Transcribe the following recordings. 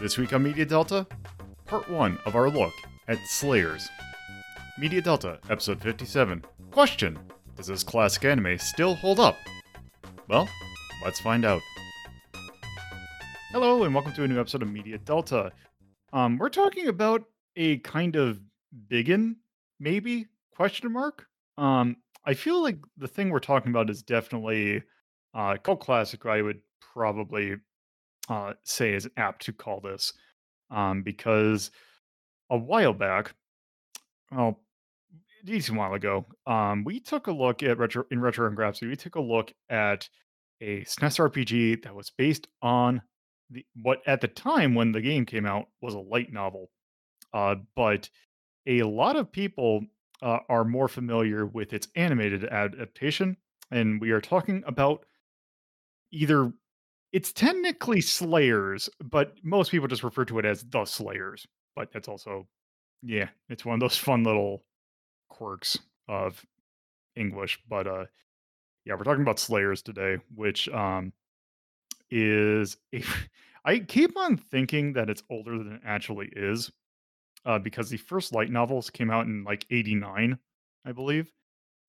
This week on Media Delta, part one of our look at Slayers. Media Delta, episode 57. Question Does this classic anime still hold up? Well, let's find out. Hello, and welcome to a new episode of Media Delta. Um, we're talking about a kind of biggin, maybe? Question mark? Um, I feel like the thing we're talking about is definitely uh, cult classic. I would probably uh, say is apt to call this um, because a while back, well, a decent while ago, um, we took a look at retro in retro and Grapsy. We took a look at a SNES RPG that was based on the what at the time when the game came out was a light novel, uh, but a lot of people uh, are more familiar with its animated adaptation, and we are talking about either it's technically Slayers, but most people just refer to it as the Slayers. But that's also, yeah, it's one of those fun little quirks of English. But uh, yeah, we're talking about Slayers today, which um is a, I keep on thinking that it's older than it actually is, uh, because the first light novels came out in like '89, I believe,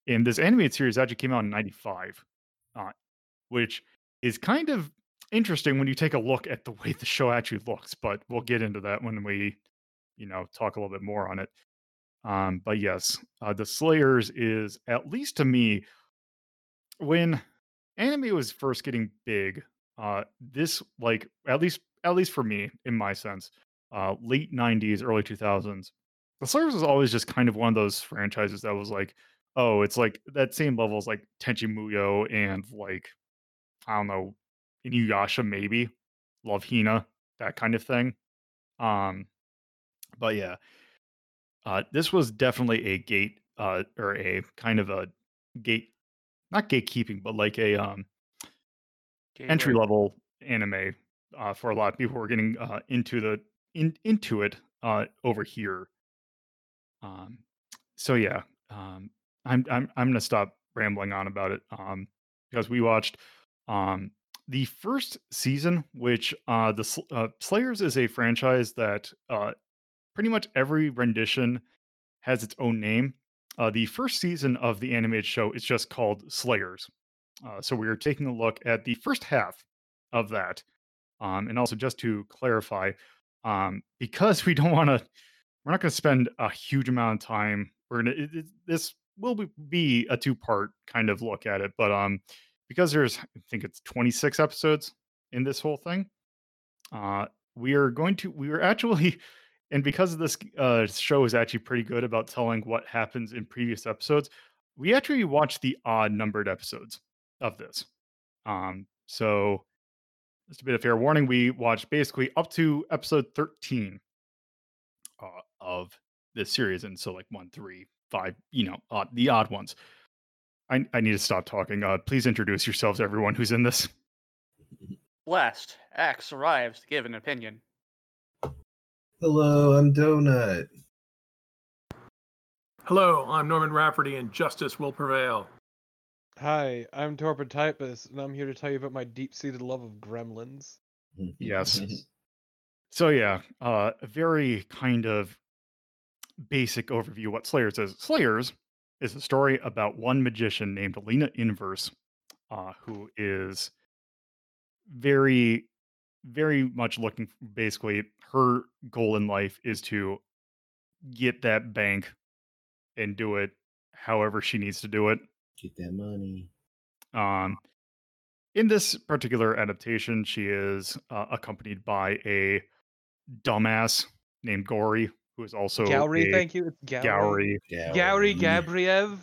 and this animated series actually came out in '95, uh, which is kind of interesting when you take a look at the way the show actually looks, but we'll get into that when we, you know, talk a little bit more on it. Um, but yes, uh, the Slayers is at least to me when anime was first getting big. Uh, this like at least at least for me in my sense, uh, late '90s, early 2000s. The Slayers was always just kind of one of those franchises that was like, oh, it's like that same level as like Tenchi Muyo and like I don't know, Inuyasha maybe, Love Hina, that kind of thing. Um, but yeah, uh, this was definitely a gate uh, or a kind of a gate, not gatekeeping, but like a um, entry level anime uh, for a lot of people who are getting uh, into the in, into it uh, over here. Um, so yeah, um, I'm I'm I'm gonna stop rambling on about it um, because we watched um, the first season, which uh, the uh, Slayers is a franchise that uh, pretty much every rendition has its own name. Uh, the first season of the animated show is just called Slayers. Uh, so we are taking a look at the first half of that. Um, and also, just to clarify, um, because we don't want to, we're not going to spend a huge amount of time. We're going to, this will be a two part kind of look at it. But um, because there's, I think it's 26 episodes in this whole thing, uh, we are going to, we are actually, and because this uh, show is actually pretty good about telling what happens in previous episodes, we actually watched the odd numbered episodes of this. Um, so just a bit of fair warning, we watched basically up to episode 13 uh, of this series. And so like one, three, five, you know, odd, the odd ones. I, I need to stop talking. Uh, please introduce yourselves, everyone who's in this. Blessed. X arrives to give an opinion. Hello, I'm Donut. Hello, I'm Norman Rafferty, and justice will prevail. Hi, I'm Torpid Typus, and I'm here to tell you about my deep-seated love of gremlins. Yes. So yeah, uh, a very kind of basic overview of what Slayers is. Slayers is a story about one magician named Alina Inverse, uh, who is very, very much looking. Basically, her goal in life is to get that bank and do it however she needs to do it. Get that money. Um, in this particular adaptation, she is uh, accompanied by a dumbass named Gory, who is also Gourry, a thank you. It's Gourry. Gourry, Gourry Gabriev.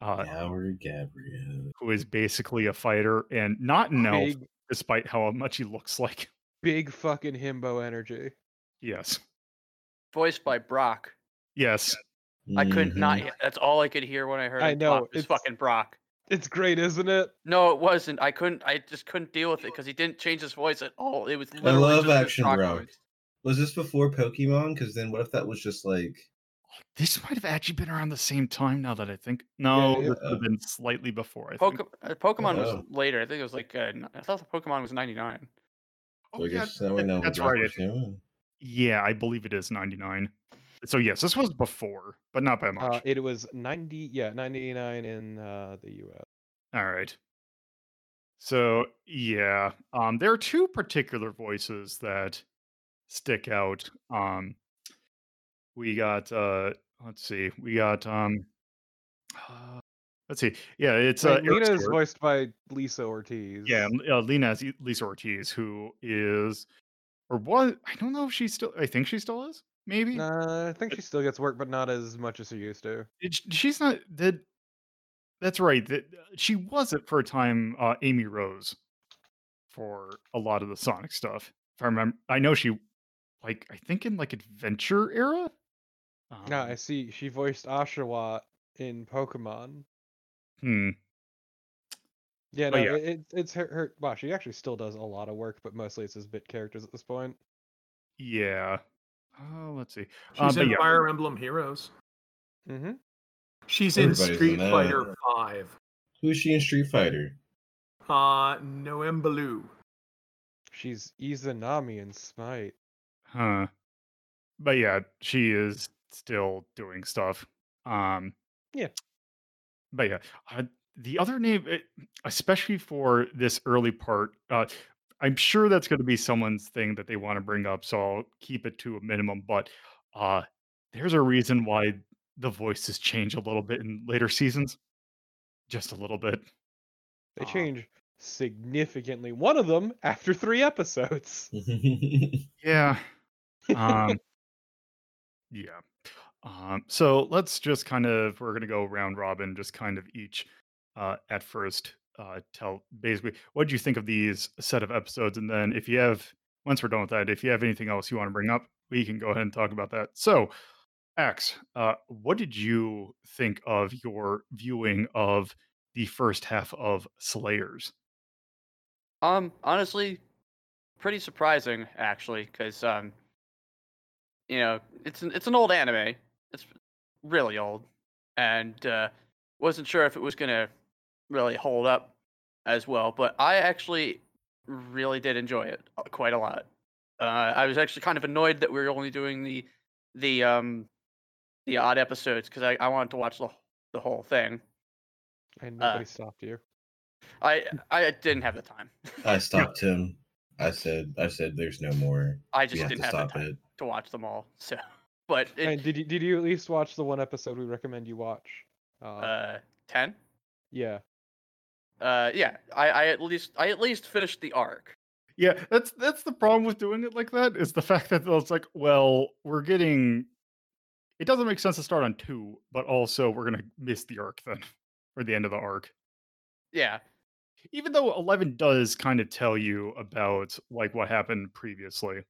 uh, Gourry Gabriel. who is basically a fighter and not an elf, Big, despite how much he looks like. big fucking himbo energy. Yes, Voiced by Brock. yes, I couldn't not. Mhm. he- That's all I could hear when I heard. I know, talk was it's- fucking Brock. It's great, isn't it? No, it wasn't. I couldn't. I just couldn't deal with it because he didn't change his voice at all. It was. I love just Action Brock Brock. Voice. Was this before Pokemon? Because then what if that was just like this might have actually been around the same time. Now that I think, no, yeah. this would have been slightly before. I think. Poke- uh, Pokemon Oh. was later. I think it was like. Uh, n- I thought the Pokemon was ninety nine. Oh, So I yeah, now we that- know. that's right. Yeah, I believe it is 99. So yes, this was before, but not by much. Uh, it was 90, yeah, 99 in uh, the U.S. All right. So yeah, um, there are two particular voices that stick out. Um, we got uh, let's see, we got um, uh, let's see, yeah, it's uh, Wait, Lina is voiced by Lisa Ortiz. yeah, uh, Lina is Lisa Ortiz, who is or was I don't know if she's still. I think she still is. Maybe Nah, I think she still gets work, but not as much as she used to. It- she's not that. That's right. That she wasn't for a time. Uh, Amy Rose for a lot of the Sonic stuff. If I remember, I know she, like, I think in like Adventure era. Nah, Um, I see. She voiced Oshawott in Pokemon. hmm. Yeah, But no, yeah. it, it's it's her, her. Wow, she actually still does a lot of work, but mostly it's as bit characters at this point. Yeah. Oh, let's see. She's Uh, in yeah. Fire Emblem Heroes. Mm-hmm. She's in Street in. Fighter Five. Who's she in Street Fighter? Uh, Noembaloo. She's Izanami in Smite. Huh. But yeah, she is still doing stuff. Um Yeah. But yeah, uh, the other name, eh, especially for this early part, uh, I'm sure that's going to be someone's thing that they want to bring up, so I'll keep it to a minimum. But uh, there's a reason why the voices change a little bit in later seasons, just a little bit. They Uh, change significantly. One of them after three episodes. Yeah. Um, yeah. Um, so let's just kind of we're gonna go round robin, just kind of each uh at first uh tell basically what do you think of these set of episodes, and then if you have once we're done with that, if you have anything else you want to bring up, we can go ahead and talk about that. So X, uh, what did you think of your viewing of the first half of Slayers? Um, honestly, pretty surprising actually, because um, you know, it's an, it's an old anime. It's really old, and uh, wasn't sure if it was gonna really hold up as well. But I actually really did enjoy it uh, quite a lot. Uh, I was actually kind of annoyed that we were only doing the the um the odd episodes because I, I wanted to watch the the whole thing. And nobody stopped you. I I didn't have the time. I stopped him. I said, I said, there's no more. I just have didn't to have the stop time it. To watch them all. So, but it, And did you did you at least watch the one episode we recommend you watch? Uh, uh, ten. yeah. Uh, yeah, I, I at least I at least finished the arc. Yeah, that's that's the problem with doing it like that is the fact that it's like, well, we're getting. It doesn't make sense to start on two, but also we're gonna miss the arc then, or the end of the arc. Yeah, Even though eleven does kind of tell you about like what happened previously.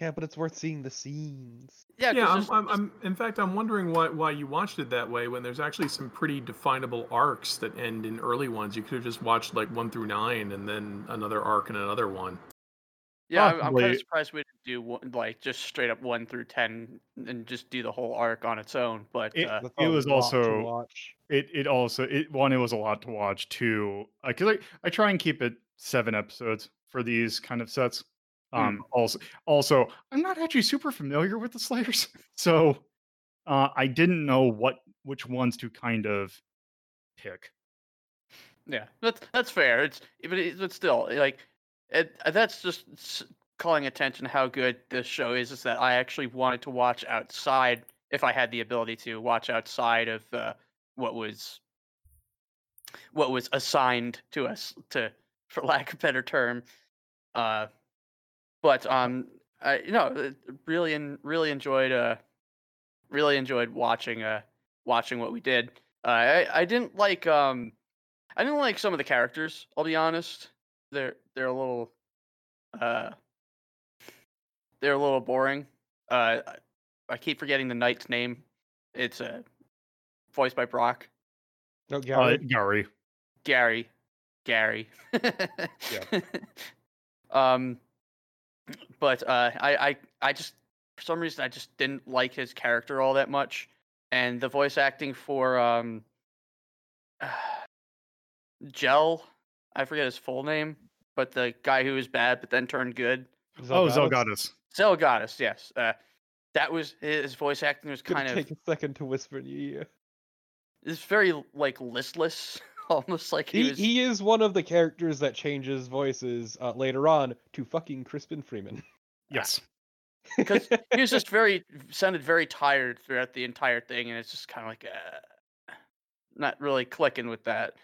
Yeah, but it's worth seeing the scenes. Yeah, Yeah, I'm, I'm, I'm. In fact, I'm wondering why why you watched it that way when there's actually some pretty definable arcs that end in early ones. You could have just watched like one through nine and then another arc and another one. yeah, I'm, I'm kind of surprised we didn't do one, like just straight up one through ten and just do the whole arc on its own. But It- uh, It was also- watch. It it also it one it was a lot to watch too. Because I I try and keep it seven episodes for these kind of sets. Um, also also I'm not actually super familiar with the Slayers, so uh, I didn't know what which ones to kind of pick. yeah, that's that's fair. It's but it, but still like it. uh, That's just calling attention to how good this show is. Is that I actually wanted to watch outside if I had the ability to watch outside of uh, what was what was assigned to us to for lack of a better term uh but um i you know uh, really and really enjoyed uh really enjoyed watching uh watching what we did uh, i i didn't like um i didn't like some of the characters i'll be honest they're they're a little uh they're a little boring uh I- i keep forgetting the knight's name it's uh voiced by brock No, Uh, Gary. Gary. Gary. Gary. um but uh I, I I just for some reason I just didn't like his character all that much. And the voice acting for um Gel, I forget his full name. but the guy who was bad but then turned good. Oh, Zelgadis? Zelgadis. Zelgadis, yes. Uh, that was his voice acting was Gonna kind of take a second to whisper in your ear. it's very like listless, almost like he, He, was. he is one of the characters that changes voices uh, later on to fucking Crispin Freeman. Yes. because he was just very sounded very tired throughout the entire thing, and it's just kind of like uh, not really clicking with that.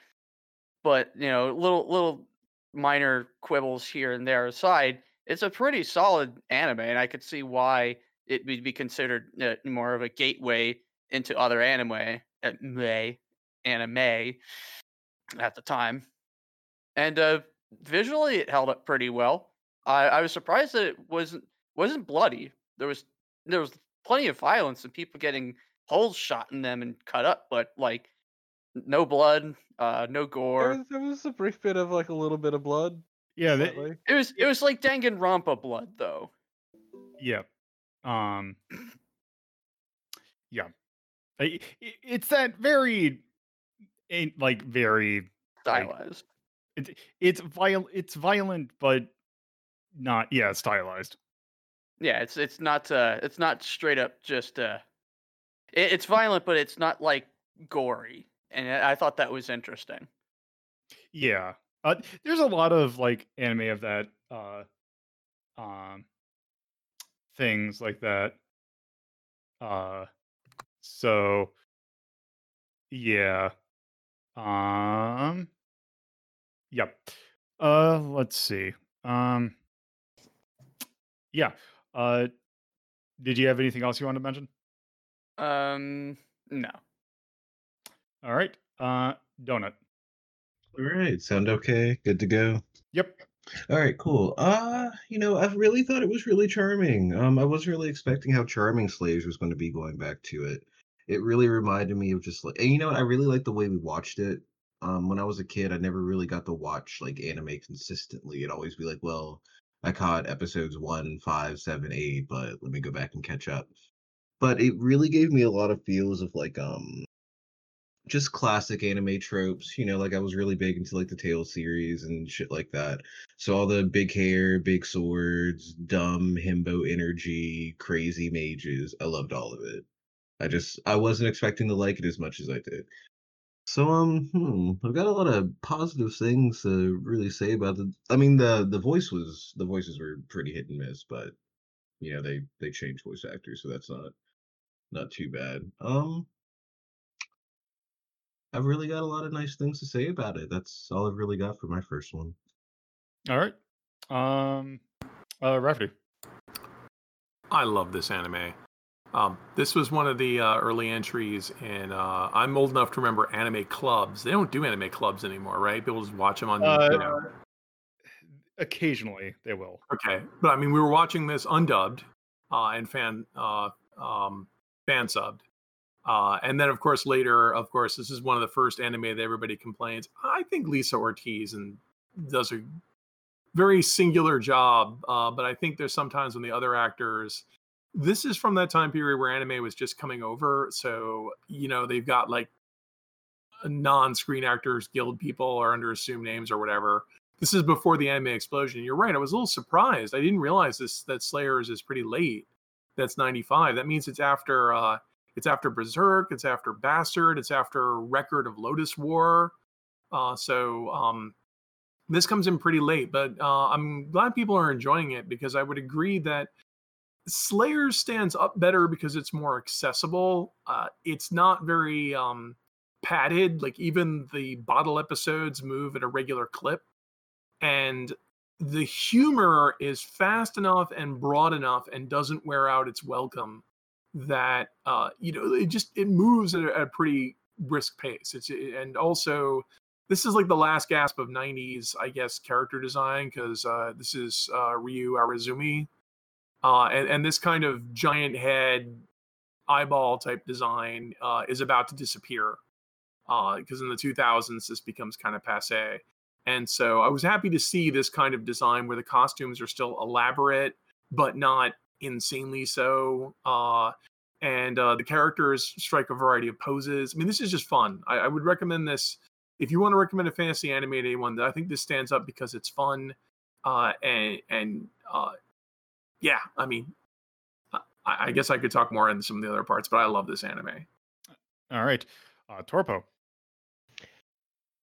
But you know, little little minor quibbles here and there aside, it's a pretty solid anime, and I could see why it would be considered uh, more of a gateway into other anime, anime, anime at the time. And uh, visually, it held up pretty well. I, I was surprised that it wasn't wasn't bloody. There was there was plenty of violence and people getting holes shot in them and cut up, but like no blood, uh, no There gore. was, there was a brief bit of like a little bit of blood. Yeah. They. It was it was like Danganronpa blood though. yeah. Um. Yeah. I- i- It's that very, like very. Like- Stylized. It, it's viol. It's violent, but not. Yeah, stylized. Yeah, it's it's not uh it's not straight up just uh it, it's violent, but it's not like gory. And I thought that was interesting. Yeah. Uh, there's a lot of like anime of that uh um things like that. Uh so yeah. Um yep. Uh let's see. Um yeah. Uh did you have anything else you wanted to mention? Um no. All right. Uh donut. All right, sound okay? Good to go. Yep. All right, cool. Uh, you know, I really thought it was really charming. Um, I wasn't really expecting how charming Slayers was going to be going back to it. It really reminded me of just like, and you know what? I really like the way we watched it. Um, when I was a kid, I never really got to watch like anime consistently. It'd always be like, well, I caught episodes one, five, seven, eight, but let me go back and catch up. But it really gave me a lot of feels of like um just classic anime tropes, you know, like I was really big into like the Tale series and shit like that. So all the big hair, big swords, dumb himbo energy, crazy mages, I loved all of it. I just I wasn't expecting to like it as much as I did. So um, hmm, I've got a lot of positive things to really say about the. I mean the the voice was the voices were pretty hit and miss, but you know they they changed voice actors, so that's not not too bad. Um, I've really got a lot of nice things to say about it. That's all I've really got for my first one. All right. Um uh Rafferty. I love this anime. Um, this was one of the uh, early entries, and uh, I'm old enough to remember anime clubs. They don't do anime clubs anymore, right? People just watch them on. Uh, you know. Occasionally they will. Okay, but I mean, we were watching this undubbed uh, and fan uh, um, fan subbed, uh, and then of course later, of course, this is one of the first anime that everybody complains. I think Lisa Ortiz and does a very singular job, uh, but I think there's sometimes when the other actors. This is from that time period where anime was just coming over, so you know they've got like non-screen actors guild people or under assumed names or whatever this is before the anime explosion. You're right. I was a little surprised. I didn't realize this that Slayers is pretty late. That's 95. That means it's after uh it's after Berserk, it's after Bastard, it's after Record of Lodoss War. Uh so um this comes in pretty late, but uh I'm glad people are enjoying it because I would agree that Slayers stands up better because it's more accessible. Uh it's not very um padded like even the bottle episodes move at a regular clip. And the humor is fast enough and broad enough and doesn't wear out its welcome that uh you know it just it moves at a, a pretty brisk pace. It's and also this is like the last gasp of 90s i guess character design because uh this is uh Rui Araizumi uh and, and this kind of giant head eyeball type design uh is about to disappear uh because in the 2000s this becomes kind of passe and so I was happy to see this kind of design where the costumes are still elaborate, but not insanely so. Uh, and uh, the characters strike a variety of poses. I mean, this is just fun. I, I would recommend this if you want to recommend a fantasy anime to anyone, I think this stands up because it's fun, uh, and and uh, yeah, I mean, I, I guess I could talk more in some of the other parts, but I love this anime. All right, uh, Torpo.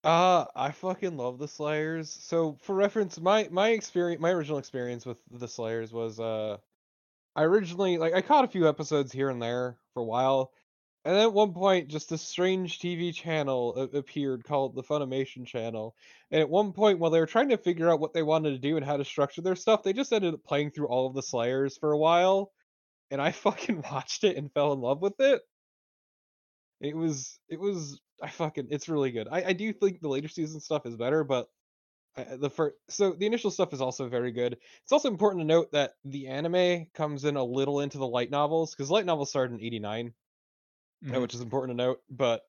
Uh, I fucking love the Slayers. So for reference, my my experience, my original experience with the Slayers was uh, I originally like I caught a few episodes here and there for a while, and then at one point, just a strange TV channel appeared called the Funimation Channel. And at one point, while they were trying to figure out what they wanted to do and how to structure their stuff, they just ended up playing through all of the Slayers for a while. And I fucking watched it and fell in love with it. It was, it was, I fucking, it's really good. I, I do think the later season stuff is better, but uh, uh, the first, so the initial stuff is also very good. It's also important to note that the anime comes in a little into the light novels because light novels started in '89 Mhm. which is important to note. But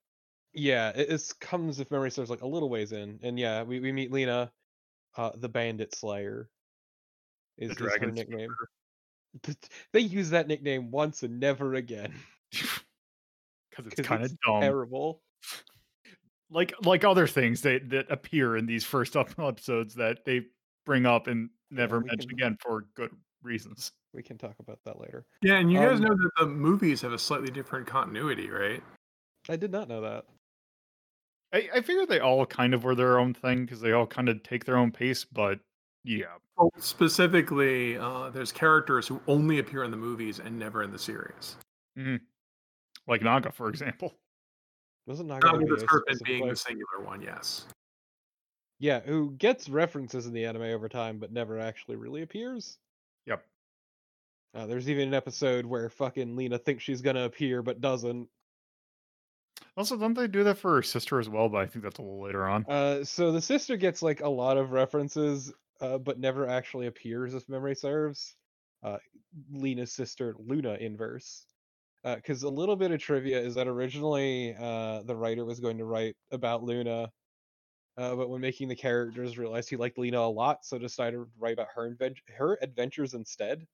yeah, it comes if memory serves like a little ways in, and yeah, we, we meet Lina, uh, the Bandit Slayer, is, is her nickname. They use that nickname once and never again. because it's kind of dumb. Terrible. like like other things that that appear in these first up episodes that they bring up and never we mention can- again for good reasons. We can talk about that later. Yeah, and you guys Um, know that the movies have a slightly different continuity, right? I did not know that. I, I figure they all kind of were their own thing because they all kind of take their own pace, but yeah. Well, specifically, uh, there's characters who only appear in the movies and never in the series. Like Naga, for example. Wasn't not Naga going the Serpent being the singular one, yes. Yeah, who gets references in the anime over time, but never actually really appears. Uh, there's even an episode where fucking Lina thinks she's gonna appear but doesn't. Also, don't they do that for her sister as well? But I think that's a little later on. Uh, so the sister gets like a lot of references, uh, but never actually appears, if memory serves. Uh, Lina's sister, Luna Inverse. Because a little bit of trivia is that originally uh, the writer was going to write about Luna, uh, but when making the characters, realized he liked Lina a lot, so decided to write about her advent- her adventures instead.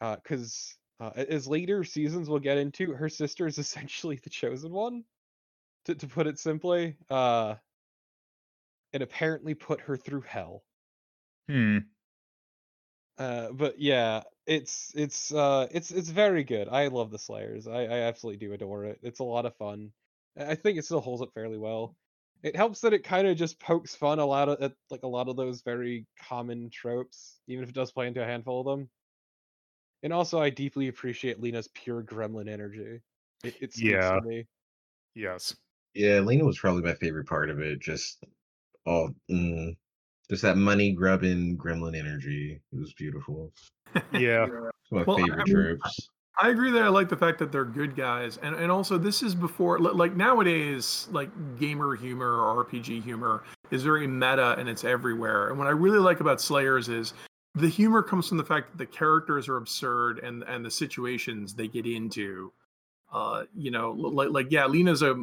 Because uh, a- as later seasons we'll get into, her sister is essentially the chosen one, to, to put it simply. Uh, and apparently put her through hell. Hmm. Uh, but yeah, it's it's uh it's it's very good. I love the Slayers. I I absolutely do adore it. It's a lot of fun. I I think it still holds up fairly well. It helps that it kind of just pokes fun a lot of at like a lot of those very common tropes, even if it does play into a handful of them. And also, I deeply appreciate Lina's pure gremlin energy. It, it speaks Yeah. to me. Yes. Yeah, Lina was probably my favorite part of it. Just all, mm, just that money grubbing gremlin energy. It was beautiful. Yeah. My Well, I favorite mean, tropes. I agree that I like the fact that they're good guys, and and also this is before like nowadays like gamer humor or RPG humor is very meta and it's everywhere. And what I really like about Slayers is the humor comes from the fact that the characters are absurd and and the situations they get into. Uh, you know, like like yeah, Lina's a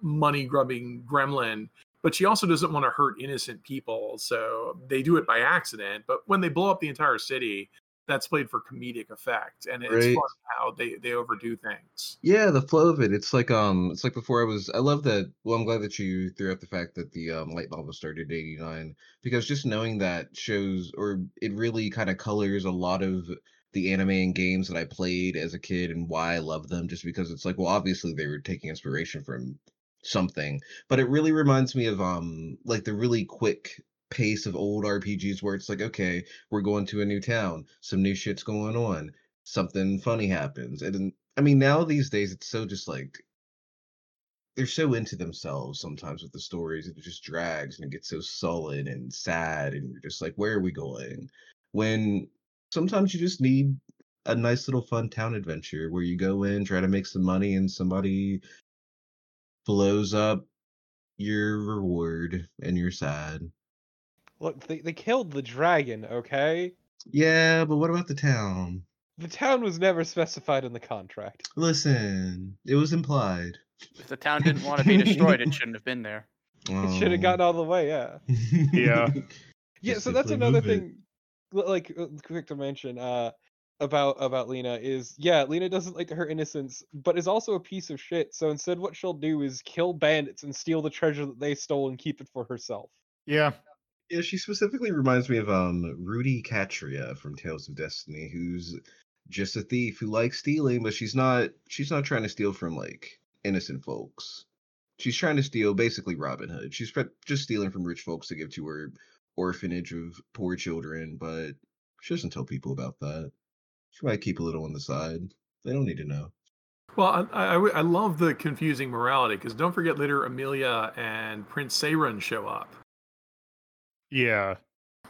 money grubbing gremlin, but she also doesn't want to hurt innocent people, so they do it by accident. But when they blow up the entire city, that's played for comedic effect, and it's Right. how they they overdo things. Yeah, the flow of it. It's like um, it's like before I was. I love that. Well, I'm glad that you threw out the fact that the um, light novel started in '89 because just knowing that shows, or it really kind of colors a lot of the anime and games that I played as a kid and why I love them. Just because it's like, well, obviously they were taking inspiration from something, but it really reminds me of um, like the really quick pace of old RPGs where it's like, okay, we're going to a new town, some new shit's going on something funny happens. And I mean, now these days, it's so just like they're so into themselves sometimes with the stories. It just drags and it gets so sullen and sad. And you're just like, where are we going? When sometimes you just need a nice little fun town adventure where you go in, try to make some money, and somebody blows up your reward and you're sad. Look, they they killed the dragon. Okay, Yeah, but what about the town? the town was never specified in the contract. Listen, it was implied. If the town didn't want to be destroyed, it shouldn't have been there. It should have Oh. gotten all the way. Yeah. Yeah. Yeah, Just so that's another move it. thing. Like, uh, quick to mention, uh, about about Lina is yeah, Lina doesn't like her innocence, but is also a piece of shit. So instead, what she'll do is kill bandits and steal the treasure that they stole and keep it for herself. Yeah. Yeah, she specifically reminds me of um Rutee Katrea from Tales of Destiny, who's just a thief who likes stealing, but she's not she's not trying to steal from like innocent folks. She's trying to steal basically Robin Hood. She's just stealing from rich folks to give to her orphanage of poor children, but she doesn't tell people about that. She might keep a little on the side. They don't need to know. Well, I, I, I love the confusing morality because don't forget later Amelia and Prince Saren show up. Yeah.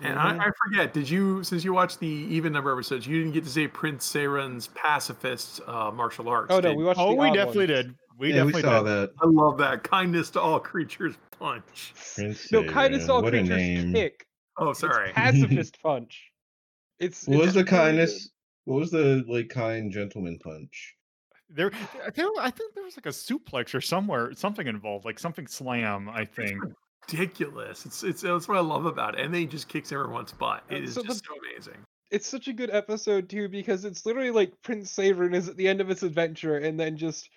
And. I, I forget, did you, since you watched the even number of episodes, you didn't get to say Prince Saren's pacifist uh, martial arts? Oh no, we watched. Oh, the we definitely ones. did. We yeah, we definitely saw did. that. I love that. Kindness to all creatures punch. Prince No, kindness to all what creatures kick. Oh, It's sorry. pacifist punch. It's What was the really good. kindness? What was the like kind gentleman punch? There, there, I think there was like a suplex or somewhere, something involved, like something slam. I think. Ridiculous. It's, it's that's what I love about it. And then he just kicks everyone's butt. Uh, It is so the- just so amazing. It's such a good episode too because it's literally like Prince Savern is at the end of his adventure and then just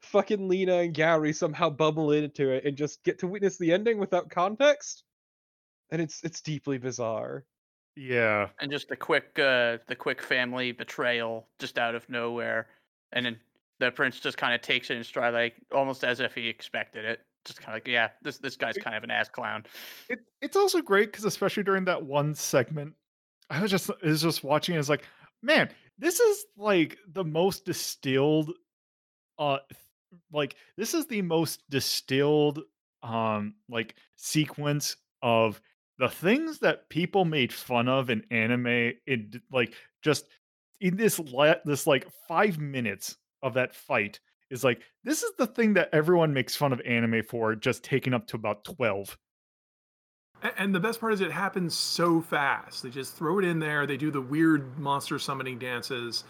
fucking Lina and Gary somehow bubble into it and just get to witness the ending without context. And it's it's deeply bizarre. Yeah. and just the quick uh the quick family betrayal just out of nowhere and then the prince just kind of takes it in stride like almost as if he expected it just kind of like yeah this this guy's kind of an ass clown It, it's also great because especially during that one segment, I was just I was just watching. It's like, man, this is like the most distilled, uh, like this is the most distilled, um, like sequence of the things that people made fun of in anime. In d- like just in this la- this like five minutes of that fight is like this is the thing that everyone makes fun of anime for, just taking up to about twelve. And the best part is it happens so fast. They just throw it in there. They do the weird monster summoning dances.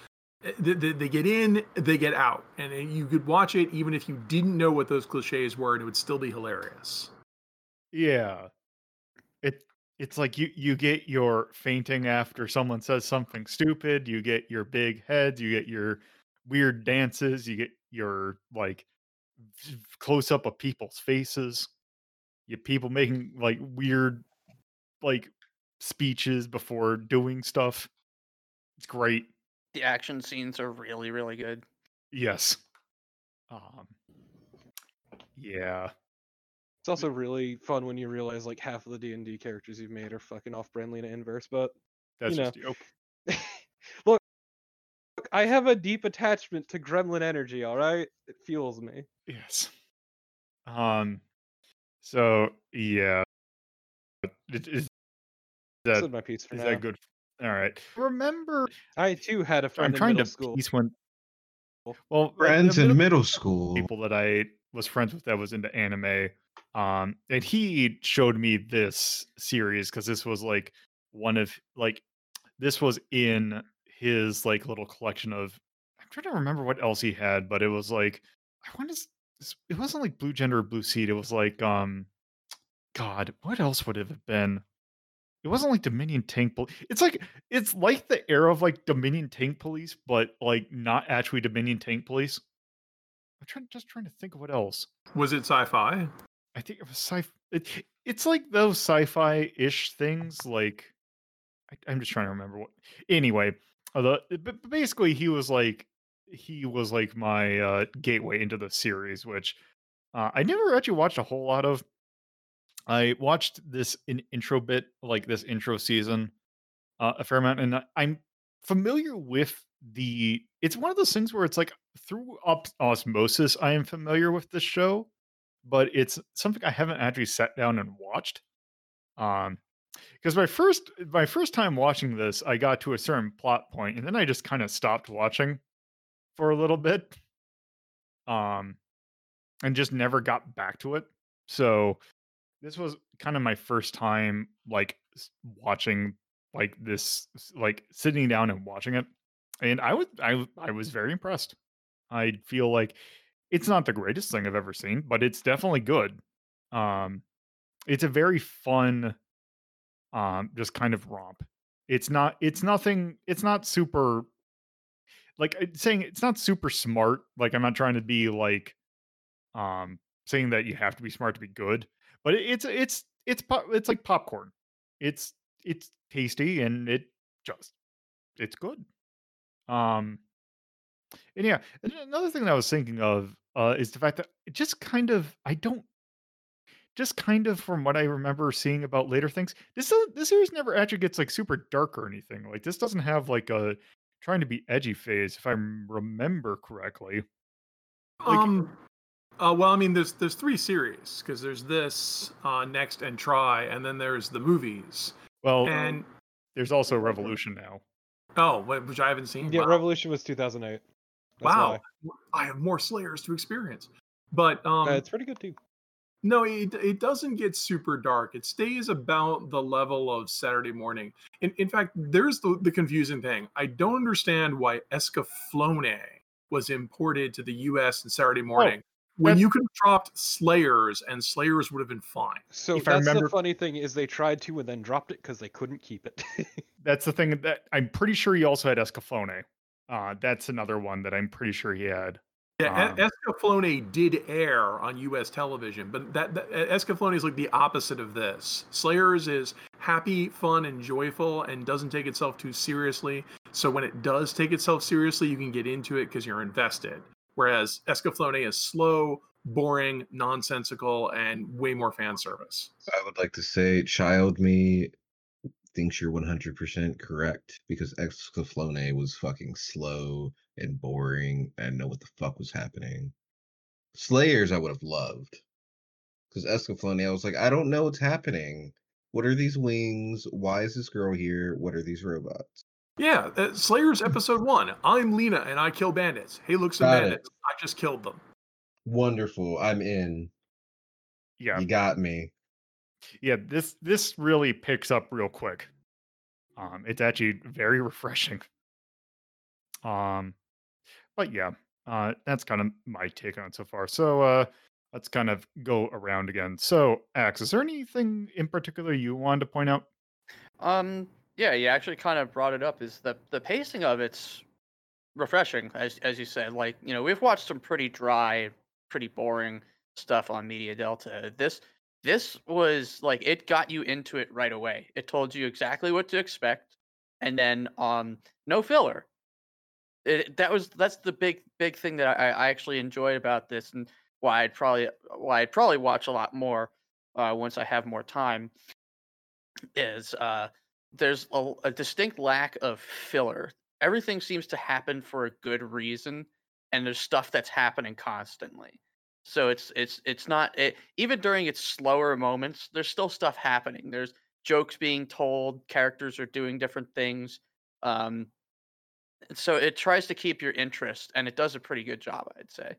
Eh, They, they, they get in, they get out. And you could watch it even if you didn't know what those cliches were, and it would still be hilarious. Yeah. It it's like you you get your fainting after someone says something stupid, you get your big heads, you get your weird dances, you get your like close up of people's faces. You people making like weird like speeches before doing stuff. It's great. the action scenes are really really good Yes. Um yeah. It's also really fun when you realize like half of the D and D characters you've made are fucking off-brand Lina inverse, but That's know. just joke. Look, look, I have a deep attachment to Gremlin energy. All right, it fuels me. Yes. Um so yeah. It, is that Said my piece for Is now. that good? All right. Remember, I too had a friend I'm in trying middle to school. piece when. Well, Friends in middle middle school. people that I was friends with that was into anime, um, and he showed me this series because this was like one of like this was in his like little collection of. I'm trying to remember what else he had, but it was like I want to. It wasn't like Blue Gender or Blue Seed. It was like um, God, what else would it have been? It wasn't like Dominion Tank Police. It's like it's like the era of like Dominion Tank Police, but like not actually Dominion Tank Police. I'm trying just trying to think of what else. Was it sci fi? I think it was sci. It, it's like those sci-fi-ish things. Like I, I'm just trying to remember what. Anyway, uh, the but basically he was like he was like my uh, gateway into the series, which uh, I never actually watched a whole lot of. I watched this in intro bit, like this intro season, uh, a fair amount, and I'm familiar with the. It's one of those things where it's like through osmosis, I am familiar with the show, but it's something I haven't actually sat down and watched. Um, because my first my first time watching this, I got to a certain plot point, and then I just kind of stopped watching for a little bit. Um, and just never got back to it. So this was kind of my first time like watching like this like sitting down and watching it and i was i i was very impressed i feel like it's not the greatest thing i've ever seen but it's definitely good um it's a very fun um just kind of romp it's not it's nothing it's not super like saying it's not super smart. Like I'm not trying to be like um saying that you have to be smart to be good, but it, it's it's it's pop, it's like popcorn. It's it's tasty and it just it's good. Um and yeah, another thing that I was thinking of uh is the fact that it just kind of I don't just kind of from what I remember seeing about later things, this this series never actually gets like super dark or anything. Like this doesn't have like a trying to be edgy phase, if I remember correctly. Like- um, uh, well, I mean, there's there's three series because there's this, uh, next, and try, and then there's the movies, Well, and there's also Revolution now. oh, which I haven't seen. Yeah, Wow. Revolution was 2008. That's wow, why. I have more Slayers to experience, but um, Uh, it's pretty good too. No, it, it doesn't get super dark. It stays about the level of Saturday morning. In, in fact, there's the, the confusing thing. I don't understand why Escaflowne was imported to the US and Saturday morning when you could have dropped Slayers and Slayers would have been fine. So if I that's remember- the funny thing is they tried to and then dropped it because they couldn't keep it. That's the thing that I'm pretty sure he also had Escaflowne. Uh, that's another one that I'm pretty sure he had. Yeah, Um, Escaflowne did air on U.S. television, but that, that Escaflowne is like the opposite of this. Slayers is happy, fun, and joyful, and doesn't take itself too seriously. So when it does take itself seriously, you can get into it because you're invested. Whereas Escaflowne is slow, boring, nonsensical, and way more fan service. I would like to say, child me thinks you're 100% correct because Escaflowne was fucking slow and boring and know what the fuck was happening. Slayers, I would have loved because Escaflowne, I was like, I don't know what's happening. What are these wings? Why is this girl here? What are these robots? Yeah, uh, Slayers episode one. I'm Lina and I kill bandits. Hey, look, some Got it. bandits. I just killed them. Wonderful. I'm in. Yeah, You got me. yeah. This this really picks up real quick. Um, it's actually very refreshing. Um, but yeah, uh, that's kind of my take on it so far. So uh, let's kind of go around again. So, Axe, is there anything in particular you wanted to point out? Um, yeah, you actually kind of brought it up. Is the the pacing of it's refreshing, as as you said. Like you know, we've watched some pretty dry, pretty boring stuff on Media Delta. This this was like it got you into it right away. It told you exactly what to expect, and then um, no filler. It, that was that's the big big thing that I, I actually enjoyed about this, and why I'd probably why I'd probably watch a lot more uh, once I have more time is uh, there's a, a distinct lack of filler. Everything seems to happen for a good reason, and there's stuff that's happening constantly. So it's it's it's not it, even during its slower moments. There's still stuff happening. There's jokes being told. Characters are doing different things. Um, so it tries to keep your interest, and it does a pretty good job, I'd say.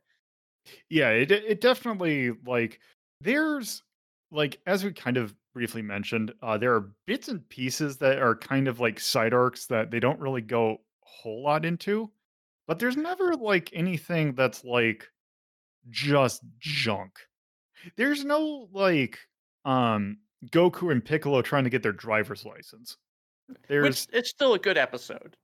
Yeah, it it definitely like there's like as we kind of briefly mentioned, uh there are bits and pieces that are kind of like side arcs that they don't really go a whole lot into, but there's never like anything that's like just junk. There's no like um Goku and Piccolo trying to get their driver's license. Which There's it's still a good episode.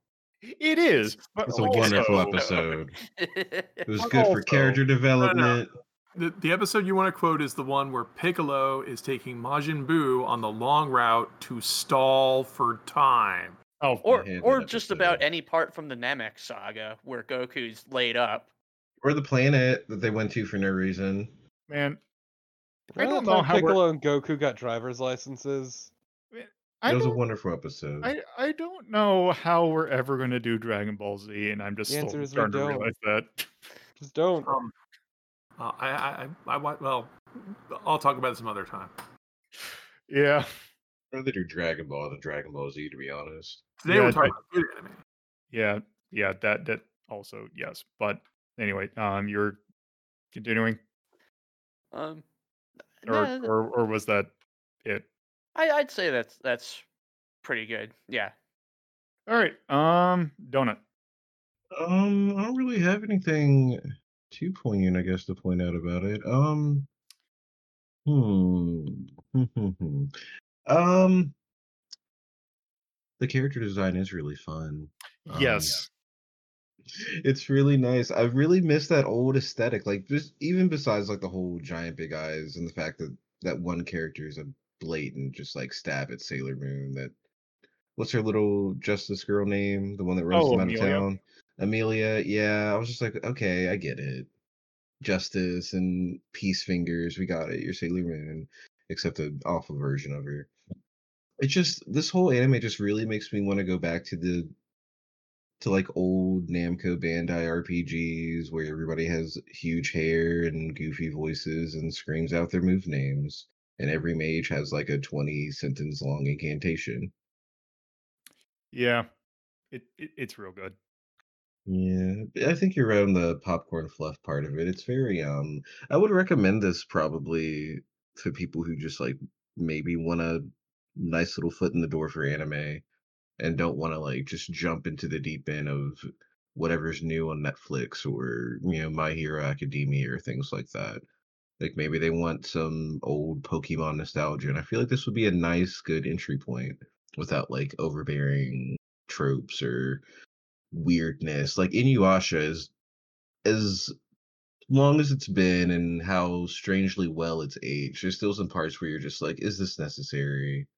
It is, but It's a also- wonderful episode. It was But good for character development. The, the episode you want to quote is the one where Piccolo is taking Majin Buu on the long route to stall for time. Oh, or or just about any part from the Namek saga where Goku's laid up. Or the planet that they went to for no reason. man, I Remember don't that know time how we're- Piccolo and Goku got driver's licenses. I It was a wonderful episode. I, I don't know how we're ever going to do Dragon Ball Z, and I'm just The answer is we starting to don't. realize that. Just don't. Um, uh, I, I, I, I, wa- well, I'll talk about it some other time. yeah, I'd rather do Dragon Ball than Dragon Ball Z, to be honest. Today Yeah, we're I- talking about good anime. yeah, yeah. That that also yes, but anyway, um, you're continuing, Um, or no, or or was that it? I, I'd say that's that's pretty good. Yeah. All right, um, donut. Um, I don't really have anything too poignant, I guess, to point out about it. Um, hmm, um, the character design is really fun. Um, Yes, it's really nice. I really miss that old aesthetic. Like just even besides like the whole giant big eyes and the fact that that one character is a blatant just like stab at Sailor Moon. That what's her little Justice girl name? The one that runs Oh, them out of town. Amelia. Yeah, I was just like, okay, I get it. Justice and Peace Fingers, we got it. You're Sailor Moon, except an awful version of her. It just this whole anime just really makes me want to go back to the to like old Namco Bandai RPGs where everybody has huge hair and goofy voices and screams out their move names, and every mage has like a 20 sentence long incantation. Yeah, it, it it's real good. Yeah, I think you're right on the popcorn fluff part of it. It's very um I would recommend this probably to people who just like maybe want a nice little foot in the door for anime and don't want to like just jump into the deep end of whatever's new on Netflix or you know My Hero Academia or things like that. Like maybe they want some old Pokemon nostalgia, and I feel like this would be a nice, good entry point without like overbearing tropes or weirdness. Like Inuyasha is as long as it's been and how strangely well it's aged. There's still some parts where you're just like, is this necessary?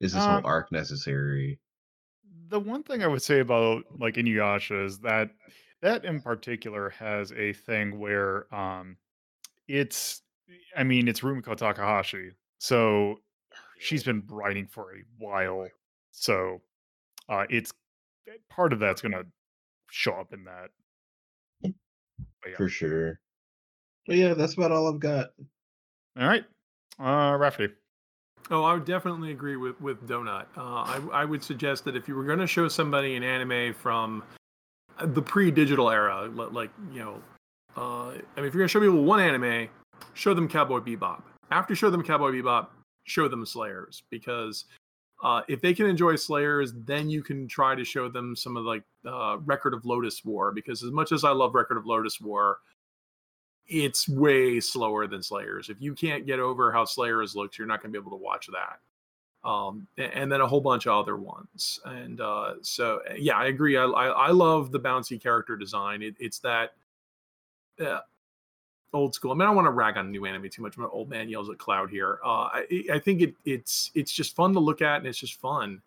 Is this Um, whole arc necessary? the one thing I would say about like Inuyasha is that that in particular has a thing where um it's I mean it's Rumiko Takahashi. So she's been writing for a while. So uh it's part of that's gonna show up in that. Yeah. For sure. But yeah, that's about all I've got. All right. Uh Rafferty. Oh, I would definitely agree with with Donut. Uh, I I would suggest that if you were going to show somebody an anime from the pre-digital era, like you know, uh, I mean, if you're going to show people one anime, show them Cowboy Bebop. After show them Cowboy Bebop, show them Slayers because uh, if they can enjoy Slayers, then you can try to show them some of like uh, Record of Lodoss War. Because as much as I love Record of Lodoss War, it's way slower than Slayers. If you can't get over how Slayers looks, you're not going to be able to watch that. Um, and then a whole bunch of other ones. And uh, so, yeah, I agree. I, I, I love the bouncy character design. It, it's that uh, old school. I mean, I don't want to rag on new anime too much. My old man yells at cloud here. Uh, I, I think it, it's it's just fun to look at, and it's just fun.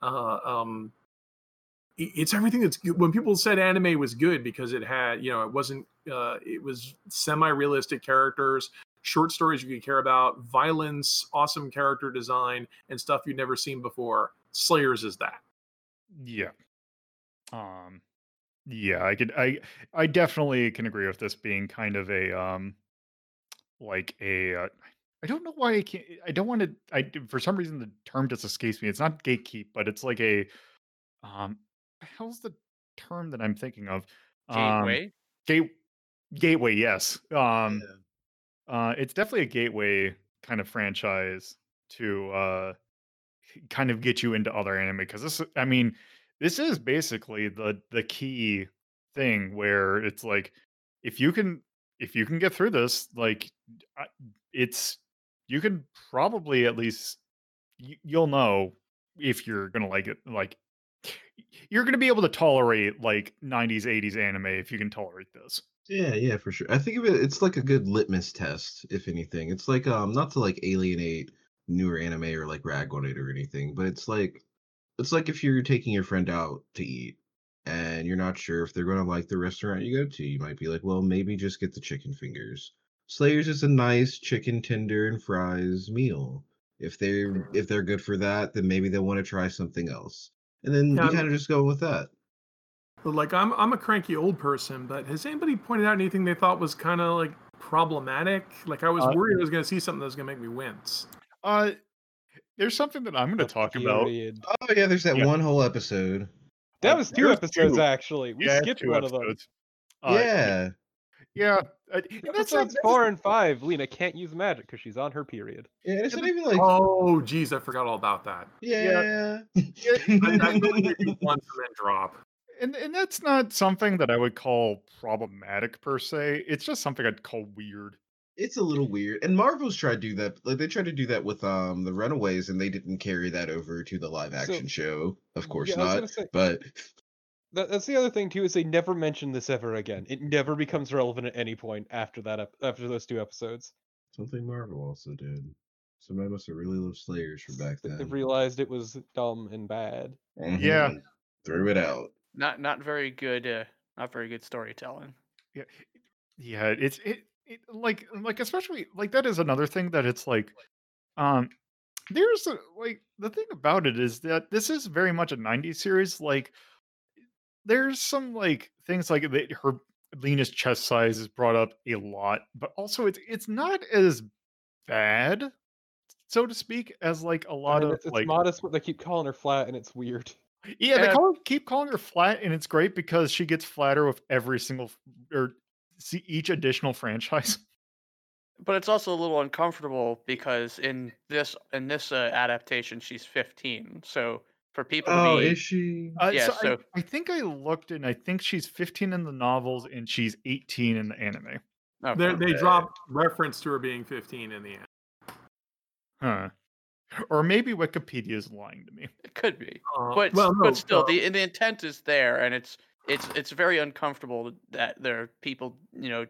Uh, um, it's everything that's good. When people said anime was good because it had, you know, it wasn't, uh, it was semi-realistic characters, short stories you could care about, violence, awesome character design, and stuff you'd never seen before. Slayers is that. Yeah. Um yeah, I could I I definitely can agree with this being kind of a um like a uh, I don't know why I can't I don't want to I for some reason the term just escapes me. It's not gatekeep, but it's like a um how's the term that I'm thinking of? Um Gateway. gate gateway, yes. Um uh it's definitely a gateway kind of franchise to uh kind of get you into other anime because this I mean this is basically the the key thing where it's like if you can if you can get through this like it's you can probably at least you, you'll know if you're gonna like it like you're gonna be able to tolerate like 90s 80s anime if you can tolerate this Yeah, yeah, for sure. I think of it it's like a good litmus test, if anything. It's like um not to like alienate newer anime or like rag on it or anything, but it's like it's like if you're taking your friend out to eat and you're not sure if they're gonna like the restaurant you go to, you might be like, well, maybe just get the chicken fingers. Slayers is a nice chicken tender and fries meal. If they're if they're good for that, then maybe they'll want to try something else. And then Yeah, you kind of just go with that. But like, I'm I'm a cranky old person, but has anybody pointed out anything they thought was kind of like problematic? Like, I was Uh, worried I was going to see something that was going to make me wince. uh there's something that i'm going to The talk about. Oh yeah, there's that Yeah. one whole episode. That Uh, was two there's episodes two. actually. We Yeah, skipped two one of them. episodes. Uh, yeah. yeah uh, and that's not- Episodes that's- four and five, Lina can't use magic because she's on her period. Yeah, it's Yeah, not even like Oh, geez, I forgot all about that. yeah. I, I know you do once and then drop. and and that's not something that I would call problematic per se. It's just something I'd call weird. It's a little weird. And Marvel's tried to do that. Like they tried to do that with um the Runaways, and they didn't carry that over to the live action show. Of course yeah, not. say- But that, that's the other thing too is they never mention this ever again. It never becomes relevant at any point after that after those two episodes. Something Marvel also did. Somebody must have really loved Slayers from back then. They realized it was dumb and bad. Yeah. Mhm. Threw it out. Not not very good. Uh, not very good storytelling. Yeah, Yeah, it's it, it like like especially like that is another thing that it's like um there's a, like the thing about it is that this is very much a 90s series like there's some like things like that her Lina's chest size is brought up a lot but also it's it's not as bad so to speak as like a lot mean, of it's, it's like modest, but they keep calling her flat, and it's weird. yeah they call, keep calling her flat and it's great because she gets flatter with every single or see each additional franchise But it's also a little uncomfortable because in this in this uh, adaptation, she's 15. So for people Oh, to be is she? Uh, Yeah, so, I, so- I think I looked and I think she's 15 in the novels and she's 18 in the anime. okay. They they dropped reference to her being 15 in the end. Huh. Or maybe Wikipedia is lying to me. it could be, Uh, but well, no, but still, uh, the the intent is there, and it's it's it's very uncomfortable that there are people you know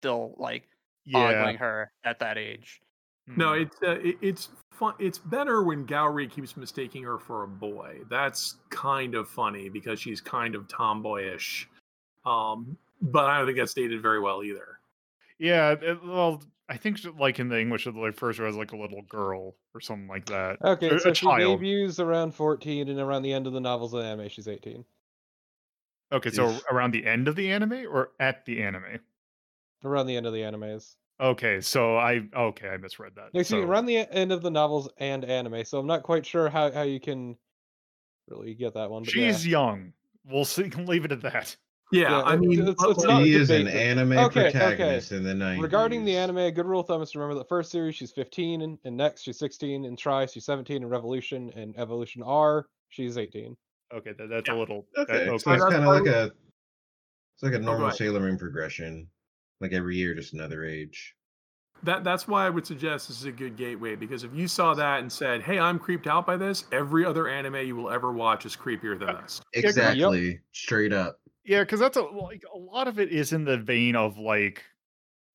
still like Yeah. ogling her at that age. No, mm. it's uh, it, it's fun. It's better when Gourry keeps mistaking her for a boy. That's kind of funny because she's kind of tomboyish. Um, but I don't think that's dated very well either. yeah. it- well, I think she- like in the English, it like first was like a little girl or something like that. Okay, A- so a she child. debuts around 14, and around the end of the novels and anime, she's 18. Okay, so Oof. around the end of the anime or at the anime? Around the end of the animes. Okay, so I okay, I misread that. No, excuse me, So- around the end of the novels and anime. So I'm not quite sure how, how you can really get that one. But she's yeah. young. We'll see. Leave it at that. Yeah, Yeah, I mean, it's- but, it's like, She is an anime Okay, okay. protagonist in the 90s. Regarding the anime, a good rule of thumb is to remember that first series she's 15, and, and next she's 16, and Try she's 17, and Revolution and Evolution R she's 18. Okay, that, that's Yeah. a little. that- Okay, so okay. it's kind of like a it's like a oh, normal ahead. Sailor Moon progression. Like every year, just another age. that that's why I would suggest this is a good gateway because if you saw that and said, "Hey, I'm creeped out by this," every other anime you will ever watch is creepier than uh, this. Yeah, 'cause- Yep. Exactly. Straight up. Yeah, because that's a like a lot of it is in the vein of like,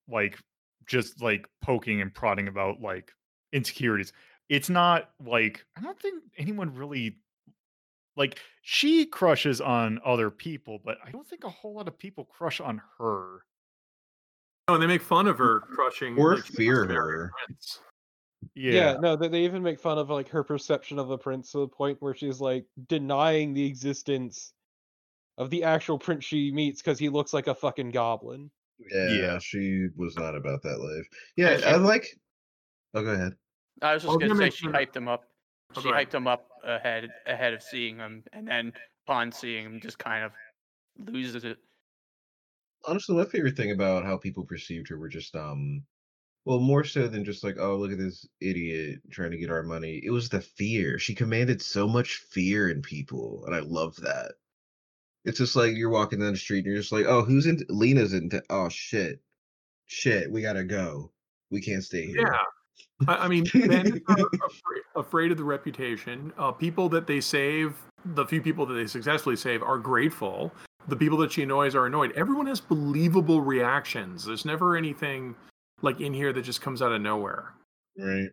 like just like poking and prodding about like insecurities. It's not like I don't think anyone really like she crushes on other people, but I don't think a whole lot of people crush on her. Oh, and they make fun of her crushing Or like, fear wants her. Prince. Yeah, no, they, they even make fun of like her perception of the prince to the point where she's like denying the existence of the actual prince she meets because he looks like a fucking goblin. Yeah, Yeah. she was not about that life. Yeah, And I like. Oh, go ahead. I was I just was gonna gonna say she hyped him up. Oh, She hyped him up ahead ahead of seeing him, and then upon seeing him, just kind of loses it. Honestly, my favorite thing about how people perceived her were just um, well, more so than just like, oh, look at this idiot trying to get our money. It was the fear. She commanded so much fear in people, and I love that. It's just like you're walking down the street and you're just like, oh, who's in? Lina's in. Oh shit, shit, we gotta go. We can't stay here. Yeah. I, I mean, men are afraid, afraid of the reputation. Uh, people that they save, the few people that they successfully save, are grateful. The people that she annoys are annoyed. Everyone has believable reactions. There's never anything like in here that just comes out of nowhere. Right.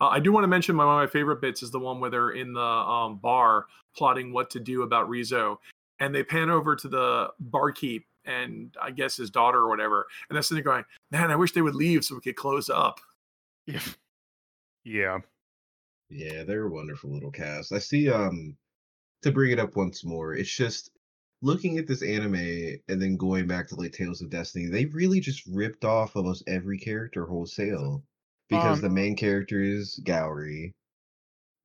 Uh, I do want to mention my, one of my favorite bits is the one where they're in the um, bar plotting what to do about Rezo, and they pan over to the barkeep and I guess his daughter or whatever, and they're sitting there going, "Man, I wish they would leave so we could close up." Yeah, yeah. Yeah, they're a wonderful little cast. I see um to bring it up once more, it's just looking at this anime and then going back to like Tales of Destiny, they really just ripped off almost every character wholesale. Because Um, the main character is Gourry.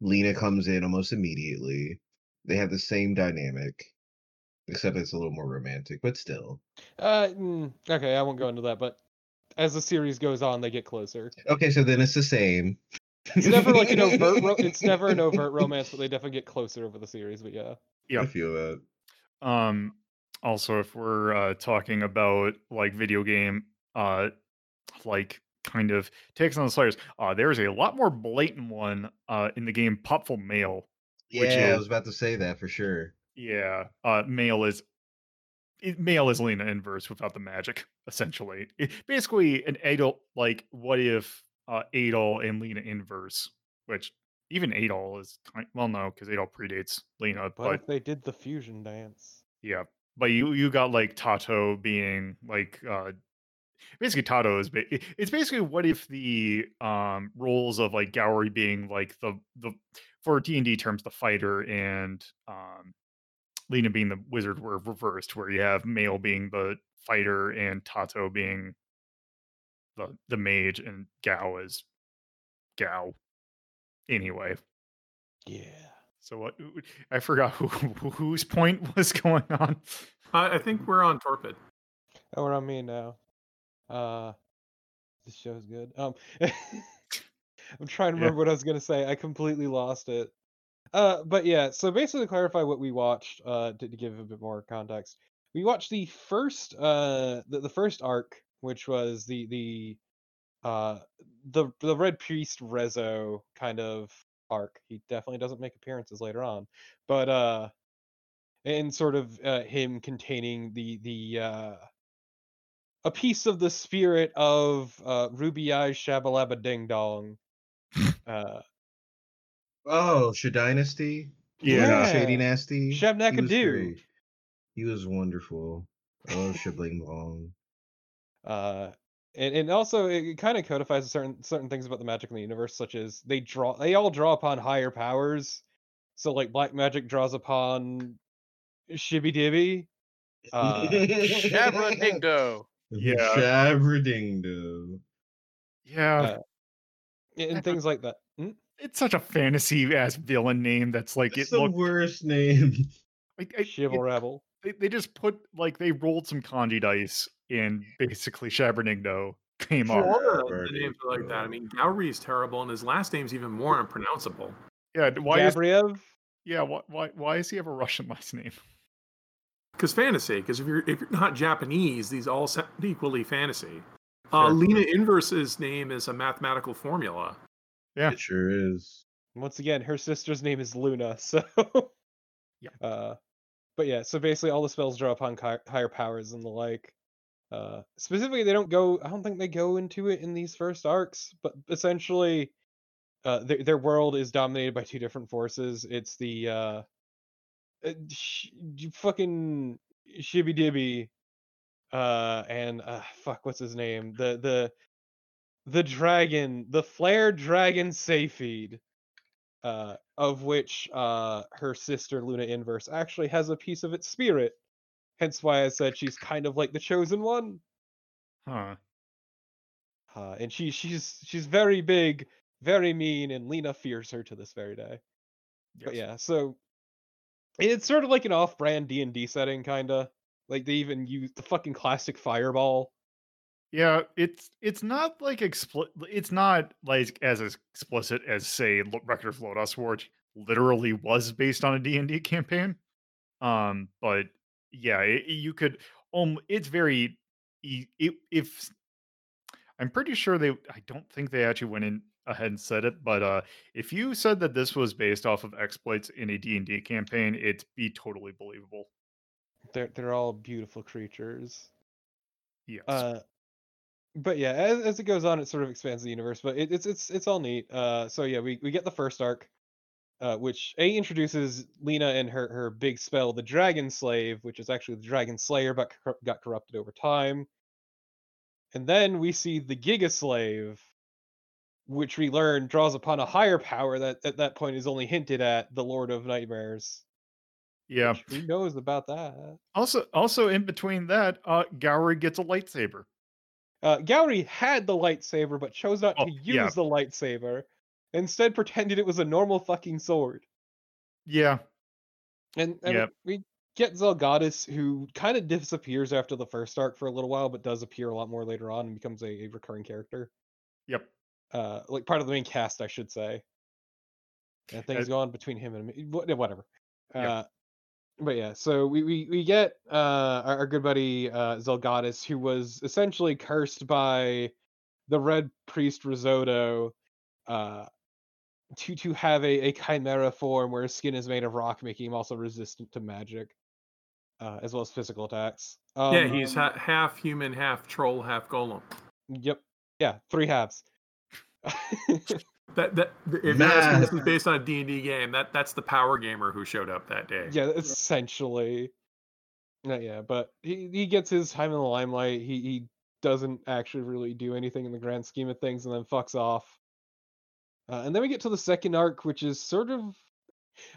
Lina comes in almost immediately. They have the same dynamic. Except it's a little more romantic, but still. Uh, mm, okay, I won't go into that, but as the series goes on, they get closer. Okay, so then it's the same. It's never like an overt. Ro- it's never an overt romance, but they definitely get closer over the series. But yeah, yeah, I feel that. Um, also, if we're uh, talking about like video game, uh, like kind of takes on the Slayers, uh, there's a lot more blatant one uh in the game Popful Mail. Yeah, Which I was about to say that for sure. Yeah, uh, Mail is it, Mail is Lina inverse without the magic, essentially. It- basically, an Adol like what if uh, Adol and Lina inverse, which even Adol is kind well, no, because Adol predates Lina, What but if they did the fusion dance? yeah, but you you got like Tatto being like uh basically Tatto is ba- it's basically what if the um roles of like Gourry being like the the for D and D terms the fighter and um Lina being the wizard were reversed, where you have Mail being the fighter and Tatto being the the mage and Gao is Gao. Anyway, Yeah. so what I forgot who, who whose point was going on. I, I think we're on Torpid. Oh, we're on me now. Uh, this show's good. Um, I'm trying to Yeah. remember what I was gonna say. I completely lost it. Uh, but yeah. So basically, to clarify what we watched. Uh, to, to give a bit more context, we watched the first uh the, the first arc, which was the the uh the the Red Priest Rezo kind of arc. He definitely doesn't make appearances later on, but uh, and sort of uh, him containing the the uh a piece of the spirit of uh, Ruby Eyes Shabalaba Ding Dong. Uh, Oh, Shadynasty. Yeah. Shady Yeah. Nasty. He was Shabnakadoo. He was wonderful. Oh, Shibling Long. uh, and, and also it kind of codifies certain certain things about the magic in the universe, such as they draw they all draw upon higher powers. So like black magic draws upon Shibby Dibby. Uh, Shabra Dingo. Yeah. Shabradingdo. Yeah, Uh, and things like that. Hmm? It's such a fantasy ass villain name that's like It's it the looked worst name. like it- Shivel Rebel. they, they just put like they rolled some kanji dice and basically Shabernigno came up. All Yeah, the names are like that. I mean, Gourry is terrible, and his last name's even more unpronounceable. Yeah, why is Gabriev. yeah why, why why does he have a Russian last name? Because fantasy. Because if you're if you're not Japanese, these all sound equally fantasy. Uh, Sure. Lina Inverse's name is a mathematical formula. Yeah. It sure is. Once again, her sister's name is Luna, so Yeah. Uh, but yeah, so basically all the spells draw upon higher powers and the like. Uh, specifically, they don't go. I don't think they go into it in these first arcs, but essentially, uh, their their world is dominated by two different forces. It's the uh, uh, sh- fucking shibby dibby, uh, and uh, fuck, what's his name? The the the dragon, the flare dragon Ceiphied uh, of which uh, her sister Luna Inverse actually has a piece of its spirit. Hence why I said she's kind of like the chosen one. Huh. Uh, and she she's she's very big, very mean, and Lina fears her to this very day. But yeah, so it's sort of like an off-brand D and D setting, kinda. Like they even use the fucking classic fireball. Yeah, it's it's not like expli- it's not like as explicit as say Record of Lodoss War, which literally was based on a D&D campaign. Um, but yeah, it, you could um it's very it, if I'm pretty sure they I don't think they actually went in ahead and said it, but uh if you said that this was based off of exploits in a D&D campaign, it'd be totally believable. They're they're all beautiful creatures. Yes. Uh, but yeah, as, as it goes on, it sort of expands the universe. But it, it's it's it's all neat. Uh, so yeah, we we get the first arc, uh, which a introduces Lina and her her big spell, the Dragon Slave, which is actually the Dragon Slayer, but corru- got corrupted over time. And then we see the Giga Slave, which we learn draws upon a higher power that at that point is only hinted at, the Lord of Nightmares. yeah. Who knows about that? Also also in between that, uh Gourry gets a lightsaber. Uh, Gourry had the lightsaber, but chose not Oh, to use yeah. the lightsaber. Instead, pretended it was a normal fucking sword. Yeah. And, and Yep. we get Zelgadis, who kind of disappears after the first arc for a little while, but does appear a lot more later on and becomes a, a recurring character. Yep. Uh, like part of the main cast, I should say. And things Uh, go on between him and me. wha- Whatever. Yeah. Uh, but yeah, so we we, we get uh, our, our good buddy uh, Zelgadis, who was essentially cursed by the Red Priest Risotto, uh, to to have a, a chimera form where his skin is made of rock, making him also resistant to magic, uh, as well as physical attacks. Um, yeah, he's ha- half human, half troll, half golem. Yep. Yeah, three halves. That that if you're asking this is based on a D and D game, that that's the power gamer who showed up that day. yeah, essentially. No, yeah, but he, he gets his time in the limelight. He he doesn't actually really do anything in the grand scheme of things, and then fucks off. Uh, and then we get to the second arc, which is sort of.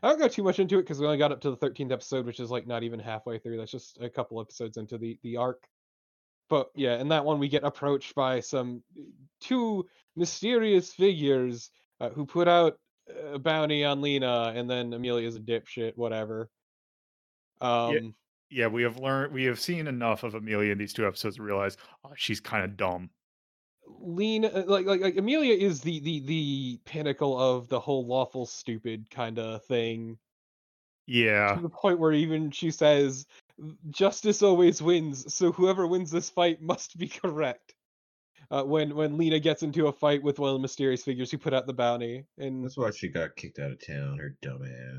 I don't go too much into it because we only got up to the thirteenth episode, which is like not even halfway through. That's just a couple episodes into the the arc. But yeah, in that one we get approached by some two mysterious figures uh, who put out a bounty on Lina, and then Amelia's a dipshit, whatever. Um, Yeah, we have learned, we have seen enough of Amelia in these two episodes to realize oh, she's kind of dumb. Lina, uh, like, like like Amelia is the the the pinnacle of the whole lawful stupid kind of thing. Yeah, To the point where even she says, "Justice always wins, so whoever wins this fight must be correct." Uh, when when Lina gets into a fight with one of the mysterious figures who put out the bounty, and That's why she got kicked out of town. Her dumb ass.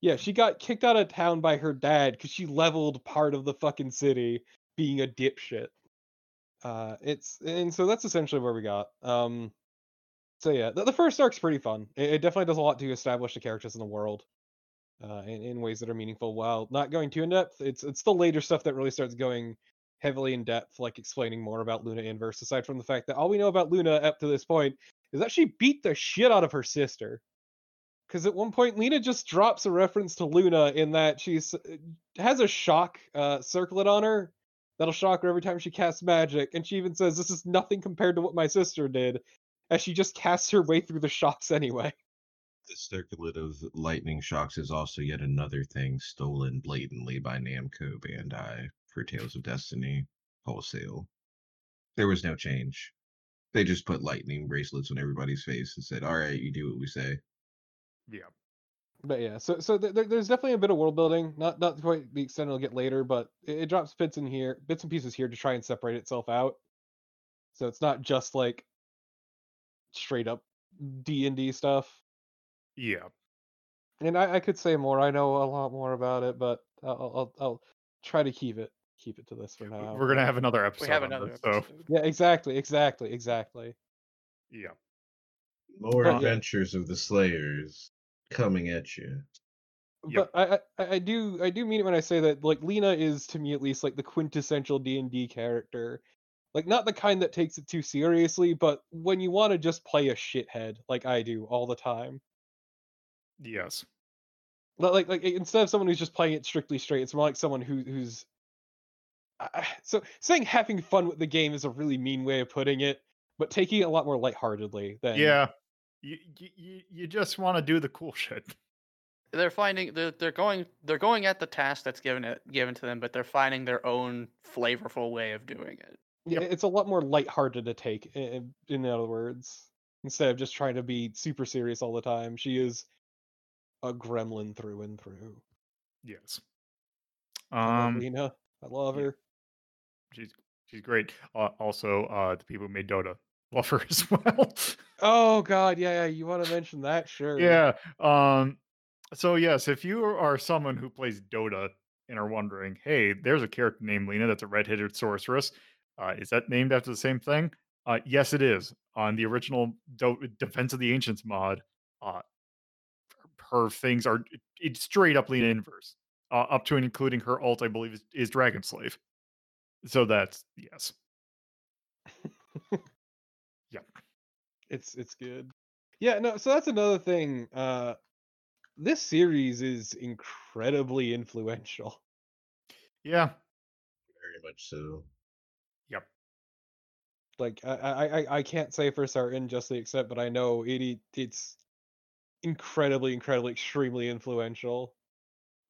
Yeah, she got kicked out of town by her dad because she leveled part of the fucking city being a dipshit. Uh, it's and so that's essentially where we got. Um, so yeah, the, the first arc's pretty fun. It, it definitely does a lot to establish the characters in the world, uh, in, in ways that are meaningful. While not going too in depth, it's it's the later stuff that really starts going heavily in depth, like explaining more about Luna Inverse. Aside from the fact that all we know about Luna up to this point is that she beat the shit out of her sister because at one point Lina just drops a reference to Luna in that she's uh, has a shock uh, circlet on her that'll shock her every time she casts magic, and she even says this is nothing compared to what my sister did, as she just casts her way through the shocks anyway. The circlet of lightning shocks is also yet another thing stolen blatantly by Namco Bandai for Tales of Destiny wholesale. There was no change. They just put lightning bracelets on everybody's face and said, "All right, you do what we say." yeah, But yeah, so so th- there's definitely a bit of world building, not not quite the extent it'll get later, but it, it drops bits in here, bits and pieces here to try and separate itself out. So it's not just like straight up D and D stuff. Yeah. And I, I could say more. I know a lot more about it, but I'll, I'll I'll try to keep it keep it to this for now. We're gonna have another episode. We have another this, so episode. Yeah, exactly, exactly, exactly. yeah, More But yeah. adventures of the Slayers coming at you. Yep. But I, I I do I do mean it when I say that like Lina is to me at least like the quintessential D and D character. Like not the kind that takes it too seriously, but when you want to just play a shithead like I do all the time. Yes, Li- Like like instead of someone who's just playing it strictly straight, it's more like someone who who's uh, I- so saying having fun with the game is a really mean way of putting it, but taking it a lot more lightheartedly than yeah. You you you just want to do the cool shit. They're finding they're they're going they're going at the task that's given it given to them, but they're finding their own flavorful way of doing it. Yeah, Yep. it's a lot more lighthearted to take. i- i- In other words, instead of just trying to be super serious all the time, she is a gremlin through and through. Yes. I love Um, Lina, I love yeah. her. she's she's great. Uh, also, uh, the people who made Dota love her as well. Oh God, yeah, yeah. You want to mention that? Sure. yeah. Um. So yes, if you are someone who plays Dota and are wondering, hey, there's a character named Lina that's a red-headed sorceress. Uh, is that named after the same thing? Uh, yes, it is. On the original Do- Defense of the Ancients mod, uh, her things are it's straight up Lina inverse, uh, up to and including her alt, I believe, is, is Dragon Slave. So that's yes. Yep. It's it's good. Yeah, no. So that's another thing. Uh, this series is incredibly influential. Yeah. Very much so. Yep. Like I I I, I can't say for certain just the extent, but I know it it- it's incredibly, incredibly, extremely influential.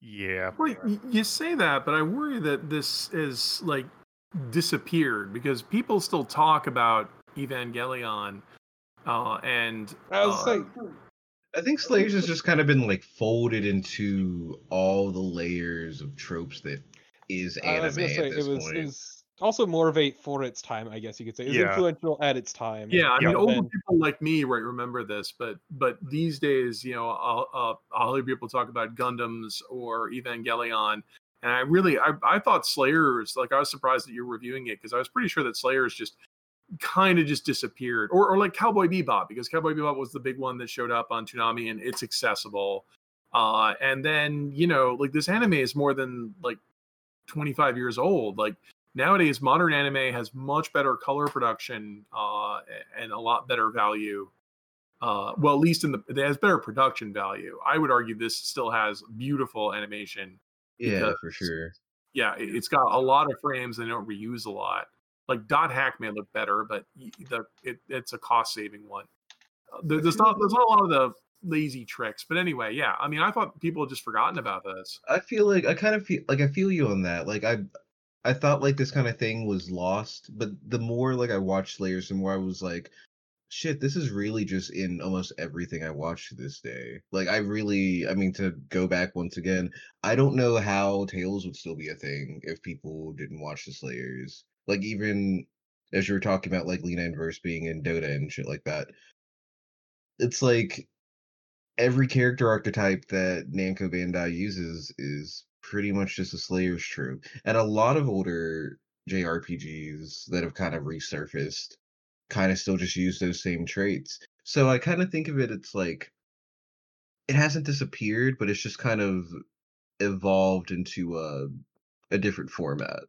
Yeah. Well, you say that, but I worry that this is like disappeared because people still talk about Evangelion, uh, and I was uh, saying, I think Slayers has just kind of been like folded into all the layers of tropes that is I anime was gonna say at this it was point. it was also Motivate for its time, I guess you could say. It was Yeah. influential at its time. Yeah, I mean, but older then- people like me right remember this, but but these days, you know, I'll, uh, I'll hear people talk about Gundams or Evangelion, and I really, I, I thought Slayers, like I was surprised that you're reviewing it because I was pretty sure that Slayers just kind of just disappeared, or or like Cowboy Bebop because Cowboy Bebop was the big one that showed up on Toonami and it's accessible, uh, and then you know, like this anime is more than like 25 years old, like nowadays modern anime has much better color production uh, and a lot better value uh, well at least in the it has better production value i would argue this still has beautiful animation Yeah, Because- for sure. yeah it- it's got a lot of frames and they don't reuse a lot like dot hack may look better but the it, it's a cost saving one Uh, there's not there's not a lot of the lazy tricks but anyway yeah i mean i thought people had just forgotten about this I feel like I kind of feel like I feel you on that. Like I I thought like this kind of thing was lost, but the more like I watched Slayers, the more I was like, shit, this is really just in almost everything I watch this day. Like I really I mean to go back once again, I don't know how Tales would still be a thing if people didn't watch the Slayers. Like even as you were talking about like Lina Inverse being in Dota and shit like that. It's like every character archetype that Namco Bandai uses is pretty much just a Slayer's trope. And a lot of older JRPGs that have kind of resurfaced kind of still just use those same traits. So I kind of think of it, it's like it hasn't disappeared, but it's just kind of evolved into a a different format.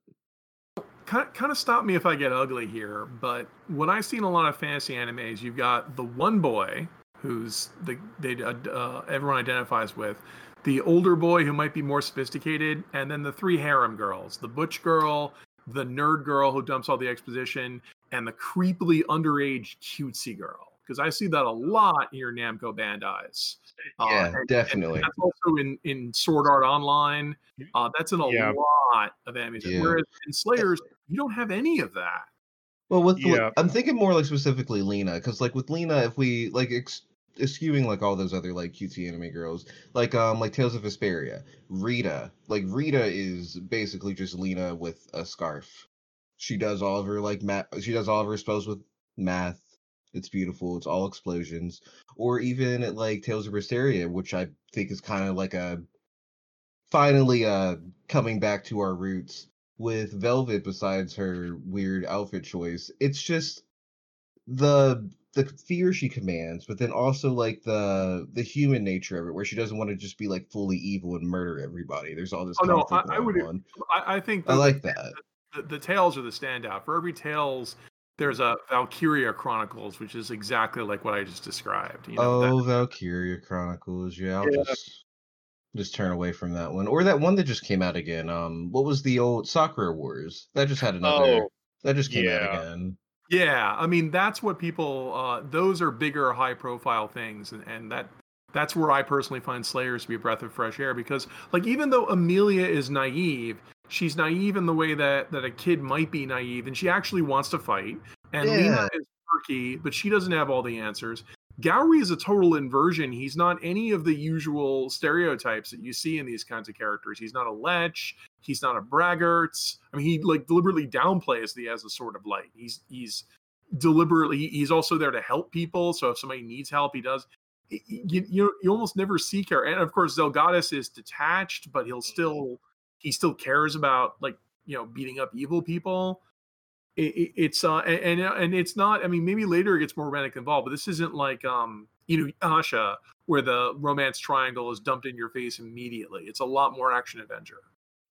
kind of, kind of stop me if I get ugly here, but when I've seen a lot of fantasy animes, you've got the one boy who's the they uh, uh, everyone identifies with, the older boy who might be more sophisticated, and then the three harem girls: the butch girl, the nerd girl who dumps all the exposition, and the creepily underage cutesy girl. Because I see that a lot in your Namco Bandai's. Uh, yeah, and- and definitely. that's also in in Sword Art Online. Uh, that's in a Yeah. lot of animes. Yeah. Whereas in Slayers, you don't have any of that. Well, with the, Yeah. I'm thinking more like specifically Lina, because like with Lina, if we like ex- eschewing like all those other like cutesy anime girls, like um like Tales of Vesperia, Rita, like Rita is basically just Lina with a scarf. She does all of her like math. She does all of her spells with math. It's beautiful. It's all explosions. Or even like Tales of Vesperia, which I think is kind of like a finally uh coming back to our roots with Velvet besides her weird outfit choice. It's just the the fear she commands, but then also like the the human nature of it, where she doesn't want to just be like fully evil and murder everybody. There's all this Oh, no, I- I would-. I, I think I the, like that. the, the tales are the standout. For every tales, there's a Valkyria Chronicles, which is exactly like what I just described. You know, that- oh, Valkyria Chronicles. Yeah, I'll Yeah. just just turn away from that one. Or that one that just came out again. Um, what was the old Sakura Wars? That just had another. Oh, that just came out again. Yeah, I mean that's what people. Uh, those are bigger, high-profile things, and, and that that's where I personally find Slayers to be a breath of fresh air because, like, even though Amelia is naive, she's naive in the way that that a kid might be naive, and she actually wants to fight. And Yeah. Lina is quirky, but she doesn't have all the answers. Gourry is a total inversion. He's not any of the usual stereotypes that you see in these kinds of characters. He's not a lech. He's not a braggart. I mean, he like deliberately downplays the as a sort of light. He's he's deliberately. He's also there to help people. So if somebody needs help, he does. You you, you almost never see care. And of course, Zelgadis is detached, but he'll mm-hmm. still he still cares about like you know beating up evil people it, it- it's uh and and- and it's not i mean maybe later it gets more romantic involved but this isn't like um you know asha where the romance triangle is dumped in your face immediately it's a lot more action adventure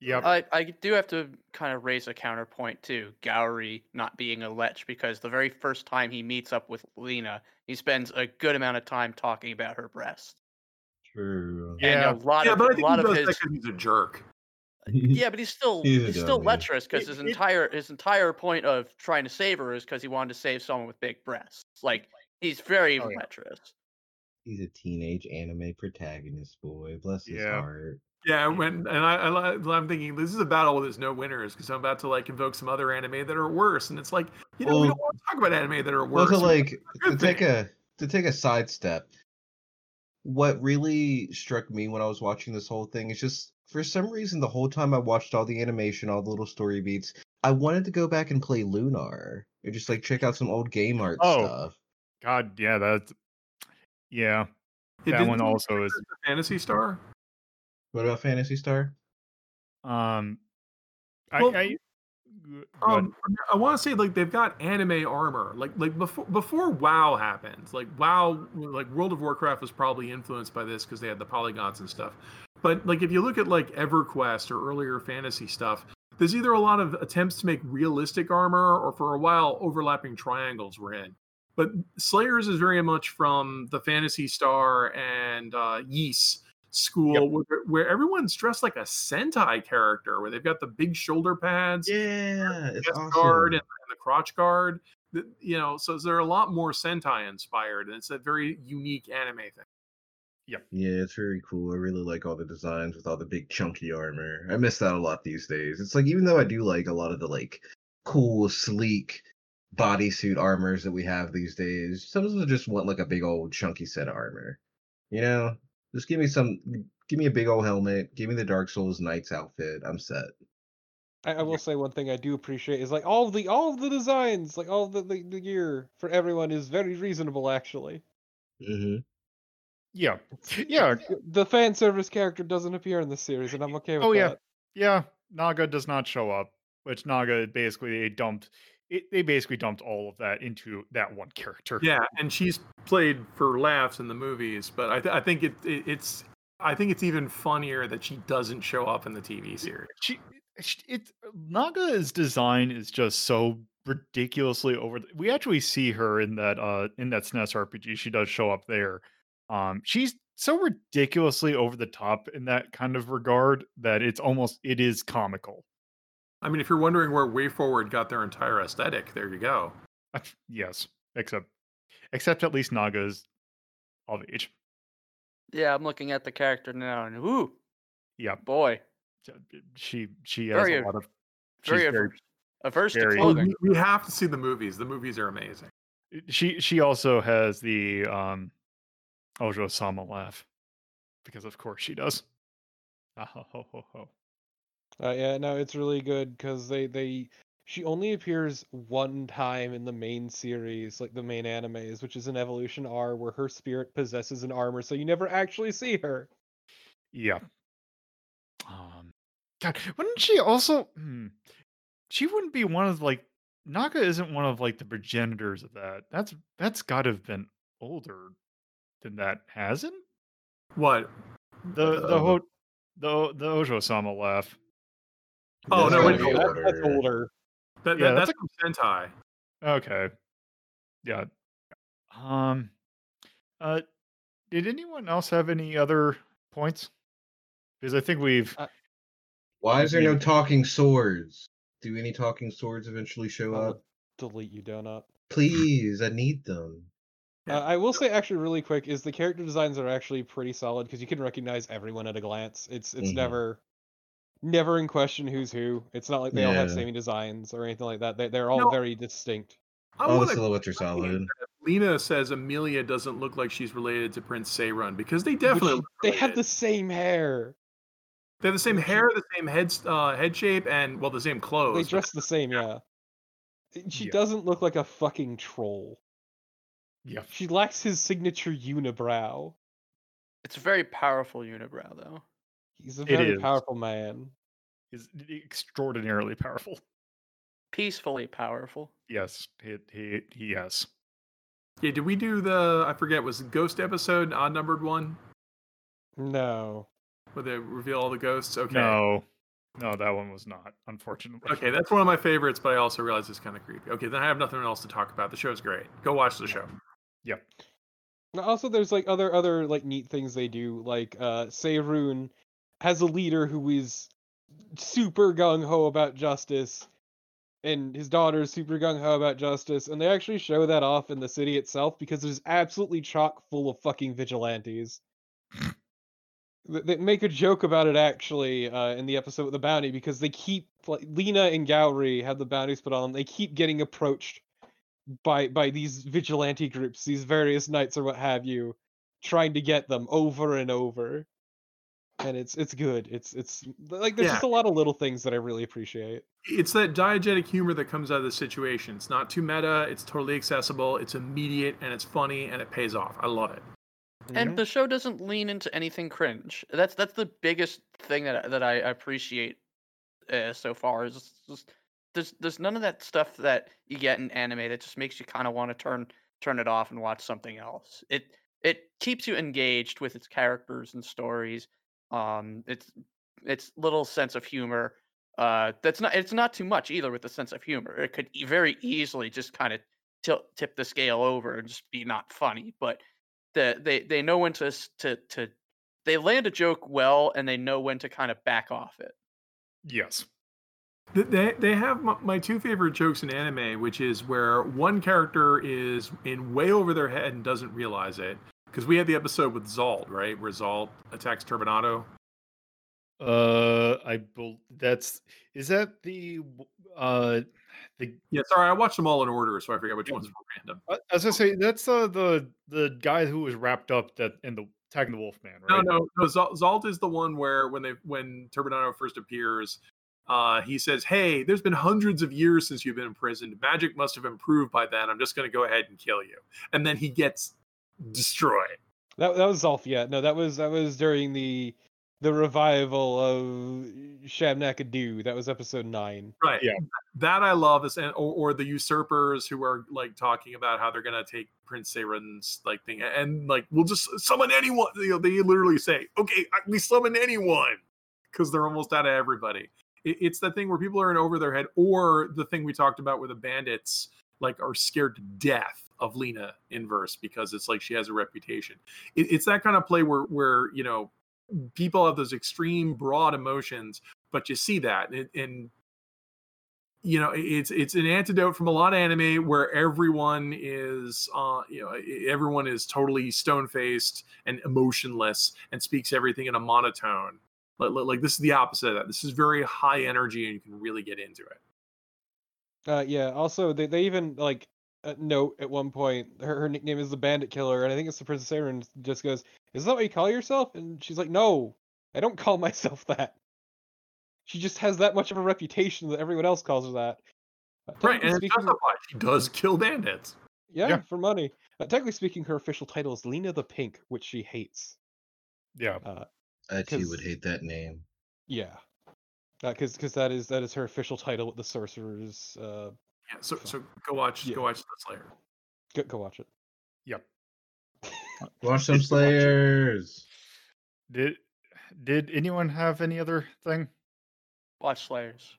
Yep. I, I do have to kind of raise a counterpoint to Gourry not being a lech because the very first time he meets up with Lina, he spends a good amount of time talking about her breast. True. Yeah. And a lot yeah of but i a think lot he of does his because he's a jerk yeah, but he's still He's he's, still lecherous because his entire his entire point of trying to save her is because he wanted to save someone with big breasts. Like he's very Oh, yeah. lecherous. He's a teenage anime protagonist boy. Bless his Yeah. heart. yeah when and I, I I'm thinking this is a battle where there's no winners because i'm about to like invoke some other anime that are worse and it's like you know we don't want to talk about anime that are Well, worse to like to take a to take a sidestep, what really struck me when I was watching this whole thing is just for some reason the whole time I watched all the animation, all the little story beats, I wanted to go back and play Lunar or just like check out some old game art Oh. stuff. God, yeah, that's yeah. It that one also is. Phantasy Star. What about Phantasy Star? Um, Well, I, I. Um, I want to say like they've got anime armor. Like like before before WoW happened. Like WoW, like World of Warcraft was probably influenced by this because they had the polygons and stuff. But like if you look at like EverQuest or earlier fantasy stuff, there's either a lot of attempts to make realistic armor or for a while overlapping triangles were in. But Slayers is very much from the Phantasy Star and uh, Ys school where, where everyone's dressed like a Sentai character, where they've got the big shoulder pads Yeah, chest awesome. guard and, and the crotch guard. The- you know, so they're a lot more Sentai inspired, and it's a very unique anime thing. Yeah, it's very cool. I really like all the designs with all the big chunky armor. I miss that a lot these days. It's like even though I do like a lot of the like cool, sleek bodysuit armors that we have these days, sometimes I just want like a big old chunky set of armor. You know? Just give me some give me a big old helmet, give me the Dark Souls Knights outfit. I'm set. I, I will say one thing I do appreciate is like all of the all of the designs, like all of the, the, the gear for everyone is very reasonable actually. hmm yeah, yeah, The fan service character doesn't appear in this series, and I'm okay with that. Oh, yeah. that. yeah. Naga does not show up, which Naga basically they dumped. It, they basically dumped all of that into that one character. Yeah, and she's played for laughs in the movies, but I, th- I think it, it it's I think it's even funnier that she doesn't show up in the TV series. she, she it Naga's design is just so ridiculously over. The, we actually see her in that uh in that SNES RPG. She does show up there. Um, she's so ridiculously over the top in that kind of regard that it's almost it is comical. I mean, if you're wondering where WayForward got their entire aesthetic, there you go. yes, except except at least Naga's of age. Yeah, I'm looking at the character now, and ooh, Yeah, boy, she she has Very a lot of she's very very averse, averse to very- Oh, clothing. we, we have to see the movies. The movies are amazing. she she also has the um Ojo Sama laugh because of course she does. Ah, ho, ho, ho, ho. Uh, yeah, no, it's really good because they they she only appears one time in the main series, like the main animes, which is an Evolution R, where her spirit possesses an armor, so you never actually see her. Yeah. Um, God, wouldn't she also? Hmm, she wouldn't be one of like Naga isn't one of like the progenitors of that. That's that's got to have been older than that, hasn't? What? The the Uh, ho- the the Ojo Sama laugh. Oh, That's no, wait, be That- that's older. older. That, Yeah, that's that's from Sentai. Okay. Yeah. Um. Uh. Did anyone else have any other points? Because I think we've. Uh, Why is there no talking swords? Do any talking swords eventually show I'll up? delete you, donut. Please, I need them. Uh, I will say actually really quick is the character designs are actually pretty solid because you can recognize everyone at a glance. It's it's Mhm. never never in question who's who. It's not like they all have same designs or anything like that. They they're all No. very distinct. I All the wanna silhouettes are solid. Lina says Amelia doesn't look like she's related to Prince Seirun because they definitely Which they have the same hair. They have the same hair, the same head uh, head shape, and well, the same clothes. They dress the same, yeah. She Yeah. doesn't look like a fucking troll. Yeah. She lacks his signature unibrow. It's a very powerful unibrow, though. He's a very powerful man. He's extraordinarily powerful. Peacefully powerful. Yes. He. He. he yes. Yeah, did we do the? I forget. Was the ghost episode odd numbered one No. where they reveal all the ghosts? Okay. No. No, that one was not. Unfortunately. Okay, that's one of my favorites, but I also realize it's kind of creepy. Okay, then I have nothing else to talk about. The show's great. Go watch the show. Yep. Also, there's like other other like neat things they do. Like uh Seirun has a leader who is super gung ho about justice, and his daughter is super gung ho about justice, and they actually show that off in the city itself because it is absolutely chock full of fucking vigilantes. Th- they make a joke about it actually uh, in the episode with the bounty because they keep like Lina and Gourry have the bounties put on them. They keep getting approached by by these vigilante groups, these various knights or what have you, trying to get them over and over. and it's it's good. It's it's like there's Yeah. just a lot of little things that I really appreciate. It's that diegetic humor that comes out of the situation. It's not too meta. It's totally accessible. It's immediate and it's funny and it pays off. I love it. and Mhm. the show doesn't lean into anything cringe. That's that's the biggest thing that I- that I appreciate uh, so far. Is just, just there's there's none of that stuff that you get in anime that just makes you kind of want to turn turn it off and watch something else. It it keeps you engaged with its characters and stories. Um, it's its little sense of humor. Uh, that's not it's not too much either with the sense of humor. It could very easily just kind of tilt tip the scale over and just be not funny, but the they they know when to to to they land a joke well and they know when to kind of back off it. Yes. Th- They, they have my, my two favorite jokes in anime, which is where one character is in way over their head and doesn't realize it. Because we had the episode with Zalt, right? Where Zalt attacks Turbinado. Uh, I bel that's is that the uh the Yeah, sorry, I watched them all in order, so I forget which Yeah. ones were random. as I say that's uh the the guy who was wrapped up that in the attacking the Wolfman, No, right? no, no. Zalt, Zalt is the one where when they when Turbinado first appears, uh, he says, "Hey, there's been hundreds of years since you've been imprisoned. Magic must have improved by then. I'm just going to go ahead and kill you." And then he gets destroyed. That that was Zolf, yeah. No, that was that was during the the revival of Shabranigdo. That was episode nine. Right. Yeah. That I love is and or, or the usurpers who are like talking about how they're gonna take Prince Seiren's like thing and like we'll just summon anyone. You know, they literally say, "Okay, we summon anyone," because they're almost out of everybody. It, it's the thing where people are in over their head, or the thing we talked about where the bandits like are scared to death of Lena in verse because it's like she has a reputation. It, it's that kind of play where where you know people have those extreme broad emotions, but you see that and, and you know it's it's an antidote from a lot of anime where everyone is uh you know everyone is totally stone faced and emotionless and speaks everything in a monotone like, like like this is the opposite of that this is very high energy and you can really get into it Uh, yeah. Also, they they even like uh, note at one point her, her nickname is the Bandit Killer, and I think it's the Princess Aaron just goes, "Is that what you call yourself?" And she's like, "No, I don't call myself that." She just has that much of a reputation that everyone else calls her that. Uh, right and it's speaking- justified she does kill bandits yeah, Yeah. for money. Uh, technically speaking, her official title is Lina the Pink, which she hates. Yeah. Uh, I too would 'Cause- hate that name. yeah, because because that is that is her official title with the sorcerers. Uh, yeah so so go watch Yeah. go watch the slayer go, go watch it. Yep. Watch some Just to watch it. Slayers. Did did anyone have any other thing? Watch Slayers.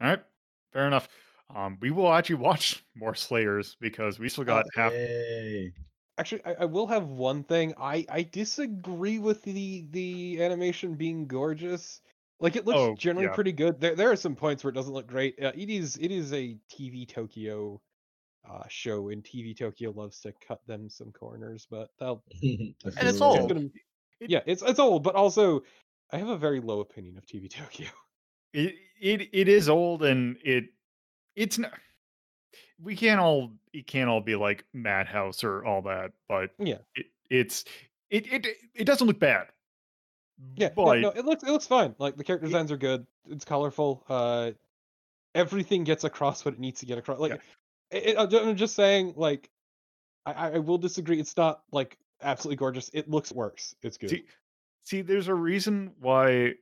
All right. Fair enough. Um, we will actually watch more Slayers because we still got half. Yay. Actually, I, I will have one thing. I I disagree with the the animation being gorgeous. Like it looks Oh, generally yeah. pretty good. There there are some points where it doesn't look great. Uh, it is it is a TV Tokyo uh, show, and TV Tokyo loves to cut them some corners. But they'll and it's it's old. gonna- yeah, it's it's old, but also I have a very low opinion of TV Tokyo. It it it is old and it it's not. We can't all it can't all be like Madhouse or all that, but Yeah. it, it's it it it doesn't look bad. Yeah, but no, no, it looks it looks fine. Like the character designs are good. It's colorful. Uh, everything gets across what it needs to get across. Like, it, it- I'm just saying. Like, I, I will disagree. It's not like absolutely gorgeous. It looks works. It's good. See, see, there's a reason why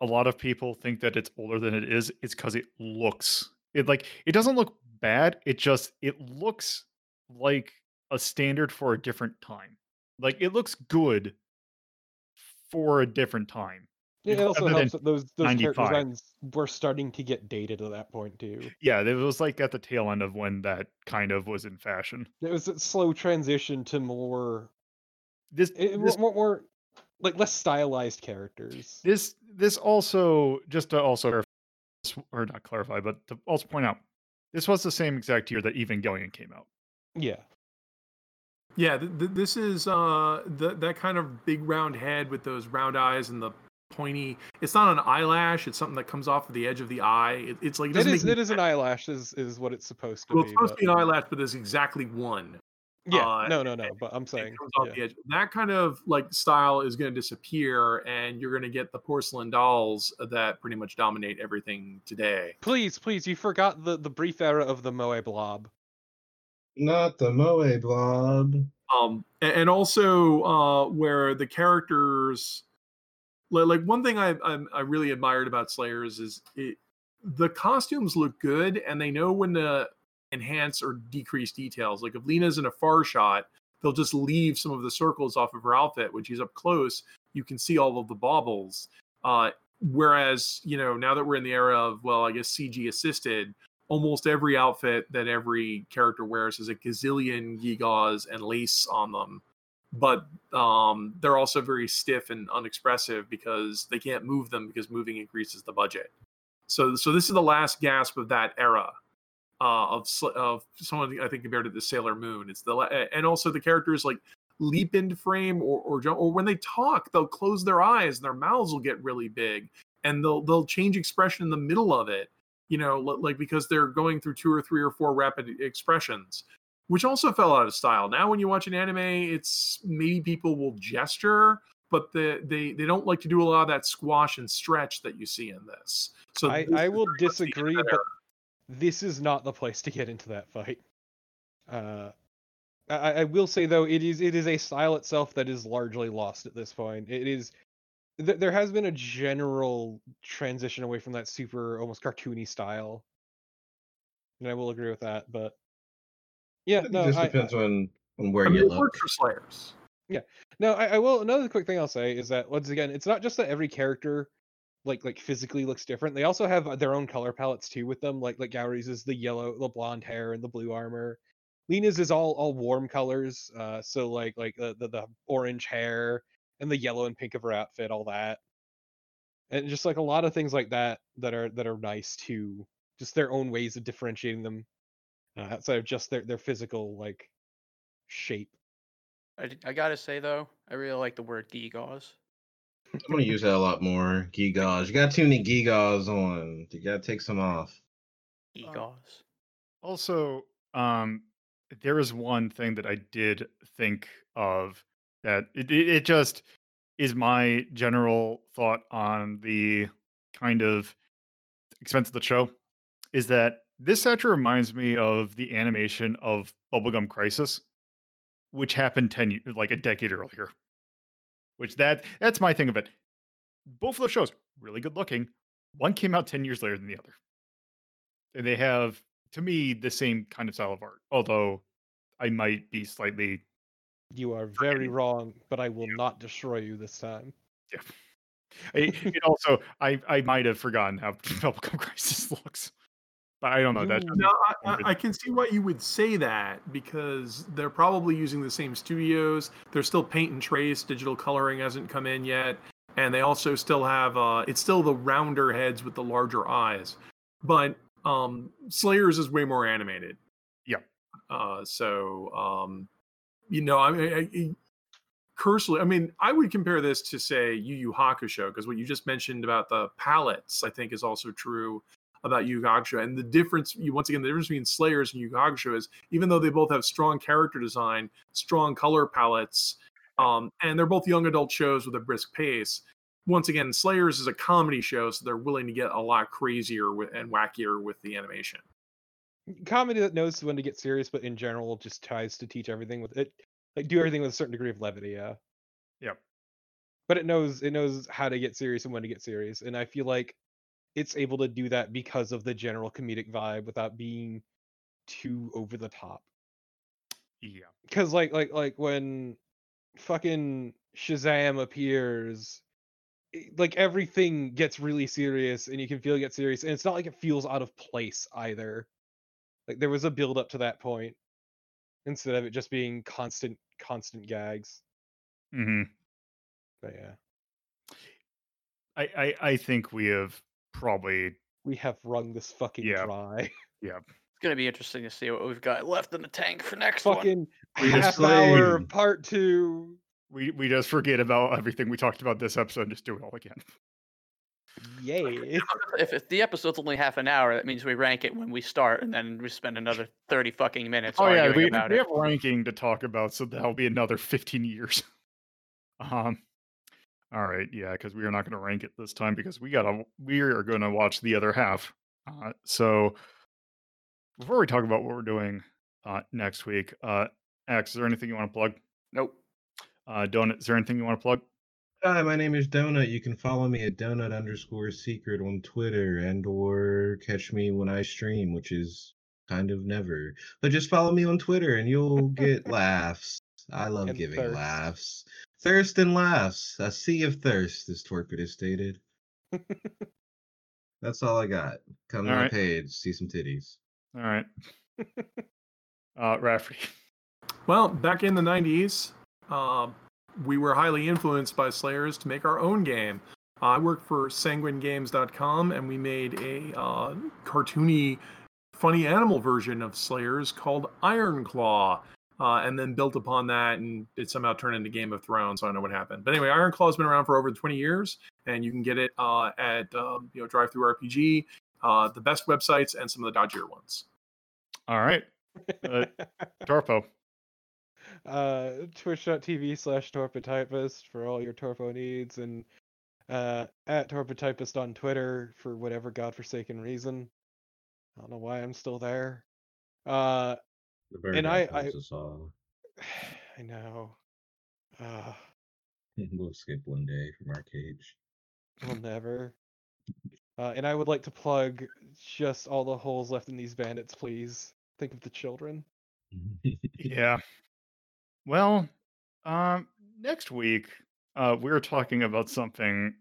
a lot of people think that it's older than it is. It's because it looks it like it doesn't look bad. It just it looks like a standard for a different time. Like it looks good for a different time. Yeah, it also helps that those those character designs were starting to get dated at that point too. Yeah, it was like at the tail end of when that kind of was in fashion. It was a slow transition to more, This it, it- this more, more like less stylized characters. this this also just to also clarify- or not clarify, but to also point out, this was the same exact year that Evangelion came out. Yeah, Yeah, th- th- this is uh the, that kind of big round head with those round eyes and the pointy. It's not an eyelash. It's something that comes off of the edge of the eye. It, it's like it it doesn't is make it is an eyelash is is what it's supposed to Well, be. it's supposed but- to be an eyelash, but there's exactly one. Yeah, Uh, no, no, no. and But I'm saying, yeah. That kind of like style is going to disappear, and you're going to get the porcelain dolls that pretty much dominate everything today. please, please, you forgot the the brief era of the Moe blob. Not the Moe blob. um a- and also uh where the characters li- like one thing i i, I really admired about slayers is it, the costumes look good and they know when to enhance or decrease details. Like if lina's in a far shot they'll just leave some of the circles off of her outfit when she's up close. You can see all of the baubles. Uh whereas you know now that we're in the era of well i guess cg assisted almost every outfit that every character wears has a gazillion gewgaws and lace on them. But um, they're also very stiff and unexpressive because they can't move them because moving increases the budget. So so this is the last gasp of that era uh, of of someone i think compared to the sailor moon it's the and also the characters like leap into frame or or, jump, or when they talk they'll close their eyes and their mouths will get really big and they'll they'll change expression in the middle of it you know, like because they're going through two or three or four rapid expressions, which also fell out of style. Now, when you watch an anime, it's maybe people will gesture, but the, they they don't like to do a lot of that squash and stretch that you see in this. So I, I will very much the end disagree, but. This is not the place to get into that fight. Uh, I, I will say though, it is it is a style itself that is largely lost at this point. It is th- there has been a general transition away from that super almost cartoony style, and I will agree with that. But yeah, it no, just I, depends on on where I mean, you it look. worked for Slayers. No, I, I will. Another quick thing I'll say is that once again, it's not just that every character, like like physically looks different. They also have uh, their own color palettes too with them. Like like Gourry's is the yellow, the blonde hair, and the blue armor. Lina's is all all warm colors. Uh, so like like the, the the orange hair and the yellow and pink of her outfit, all that, and just like a lot of things like that that are that are nice too. Just their own ways of differentiating them uh, outside of just their their physical like shape. I, I gotta say though, I really like the word gewgaws. I'm gonna use that a lot more. Gigas. You got too many gigas on. You gotta take some off. Gewgaws. Also, um, there is one thing that I did think of that it, it, it just is my general thought on the kind of expense of the show is that this actually reminds me of the animation of Bubblegum Crisis, which happened 10 like a decade earlier. Which that that's my thing of it. Both of those shows really good looking. One came out 10 years later than the other. And they have to me the same kind of style of art. Although I might be slightly You are very wrong, but I will not destroy you this time. yeah. I, it also I I might have forgotten how Bubblegum Crisis looks. But I don't know that No, I, I, can see why you would say that because they're probably using the same studios. They're still paint and trace. Digital coloring hasn't come in yet, and they also still have. Uh, it's still the rounder heads with the larger eyes, but um, Slayers is way more animated. Yeah. Uh, so um, you know, I mean, I, I, Cursely, I mean, I would compare this to say Yu Yu Hakusho because what you just mentioned about the palettes, I think, is also true about Yu Hakusho. And the difference, you once again, the difference between Slayers and Yu Yu Hakusho is even though they both have strong character design, strong color palettes, um, and they're both young adult shows with a brisk pace. Once again, Slayers is a comedy show, so they're willing to get a lot crazier with, and wackier with the animation. Comedy that knows when to get serious, but in general just tries to teach everything with it, like do everything with a certain degree of levity. Yeah. Yep. But it knows it knows how to get serious and when to get serious, and I feel like it's able to do that because of the general comedic vibe without being too over the top. yeah. because like like like when fucking Shazam appears, like everything gets really serious, and you can feel it get serious, and it's not like it feels out of place either. Like there was a build up to that point, instead of it just being constant constant gags. hmm But yeah, I, I I think we have probably we have wrung this fucking Yeah. dry. It's gonna be interesting to see what we've got left in the tank for next one. fucking We just half hour slayed. part two. we we just forget about everything we talked about this episode and just do it all again. Yay! If, if the episode's only half an hour, that means we rank it when we start, and then we spend another thirty fucking minutes Oh yeah, we, about we it. have ranking to talk about, so that'll be another 15 years. Um, all right, yeah, because we are not going to rank it this time because we gotta we are going to watch the other half. Uh, so before we talk about what we're doing uh, next week, uh, X, is there anything you want to plug? Nope. Uh, Donut, is there anything you want to plug? Hi, my name is Donut. You can follow me at donut underscore secret on Twitter and or catch me when I stream, which is kind of never. But just follow me on Twitter and you'll get laughs. I love And giving thirst. laughs. Thirst and laughs. A sea of thirst, as Torpid has stated. That's all I got. Come to my Alright. page, see some titties. All right, uh, Rafferty. Well, back in the 90s, uh, we were highly influenced by Slayers to make our own game. I worked for sanguinegames.com and we made a uh, cartoony, funny animal version of Slayers called Ironclaw. Uh, and then built upon that, and it somehow turned into Game of Thrones. So I don't know what happened, but anyway, Ironclaw's been around for over 20 years, and you can get it uh, at um, you know DriveThruRPG, uh, the best websites, and some of the dodgier ones. All right, Uh, Torpo. uh, twitch.tv slash torpotypist for all your torpo needs and uh, at torpotypist on Twitter for whatever godforsaken reason. I don't know why I'm still there. Uh, The bird And I- outdoes I- us all. I know. Uh, We'll skip one day from our cage. we'll never. Uh, and I would like to plug just all the holes left in these bandits, please. Think of the children. Yeah. Well, um, next week, uh, we're talking about something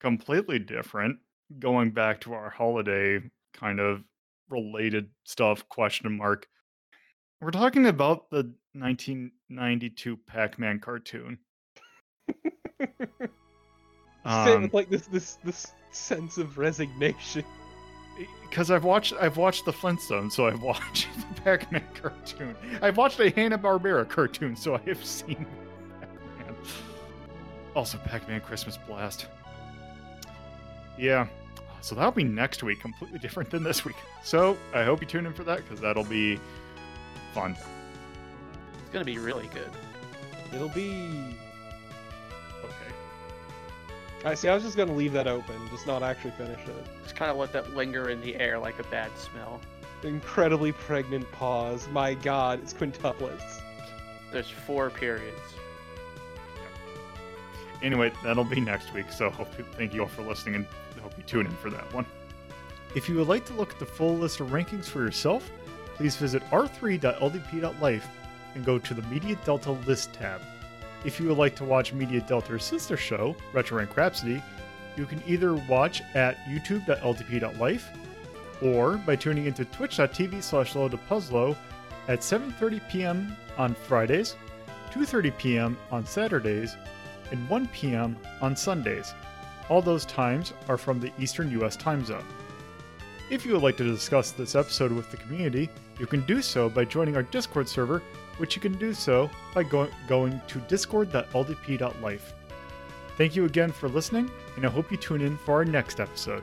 completely different, going back to our holiday kind of related stuff, question mark. We're talking about the 1992 Pac-Man cartoon. Um, with like this this this sense of resignation. because I've watched I've watched the Flintstones, so I've watched the Pac-Man cartoon. I've watched a Hanna Barbera cartoon, so I have seen Pac-Man. Also, Pac-Man Christmas Blast. Yeah, so that'll be next week, completely different than this week. So I hope you tune in for that because that'll be fun. It's gonna be really good. It'll be. Okay. I see. I was just gonna leave that open, just not actually finish it. Just kind of let that linger in the air like a bad smell. Incredibly pregnant pause. My God, it's quintuplets. There's four periods. Anyway, that'll be next week. So hope thank you all for listening and hope you tune in for that one. If you would like to look at the full list of rankings for yourself, please visit r3.ldp.life and go to the Media Delta list tab. If you would like to watch Media Delta's sister show, Retro Rank Rhapsody, you can either watch at youtube.ldp.life or by tuning into twitch.tv slash puzzlo at 7.30 p.m. on Fridays, 2.30 p.m. on Saturdays, and 1 p.m. on Sundays. All those times are from the Eastern US time zone. If you would like to discuss this episode with the community, you can do so by joining our Discord server, which you can do so by go- going to discord.ldp.life. Thank you again for listening, and I hope you tune in for our next episode.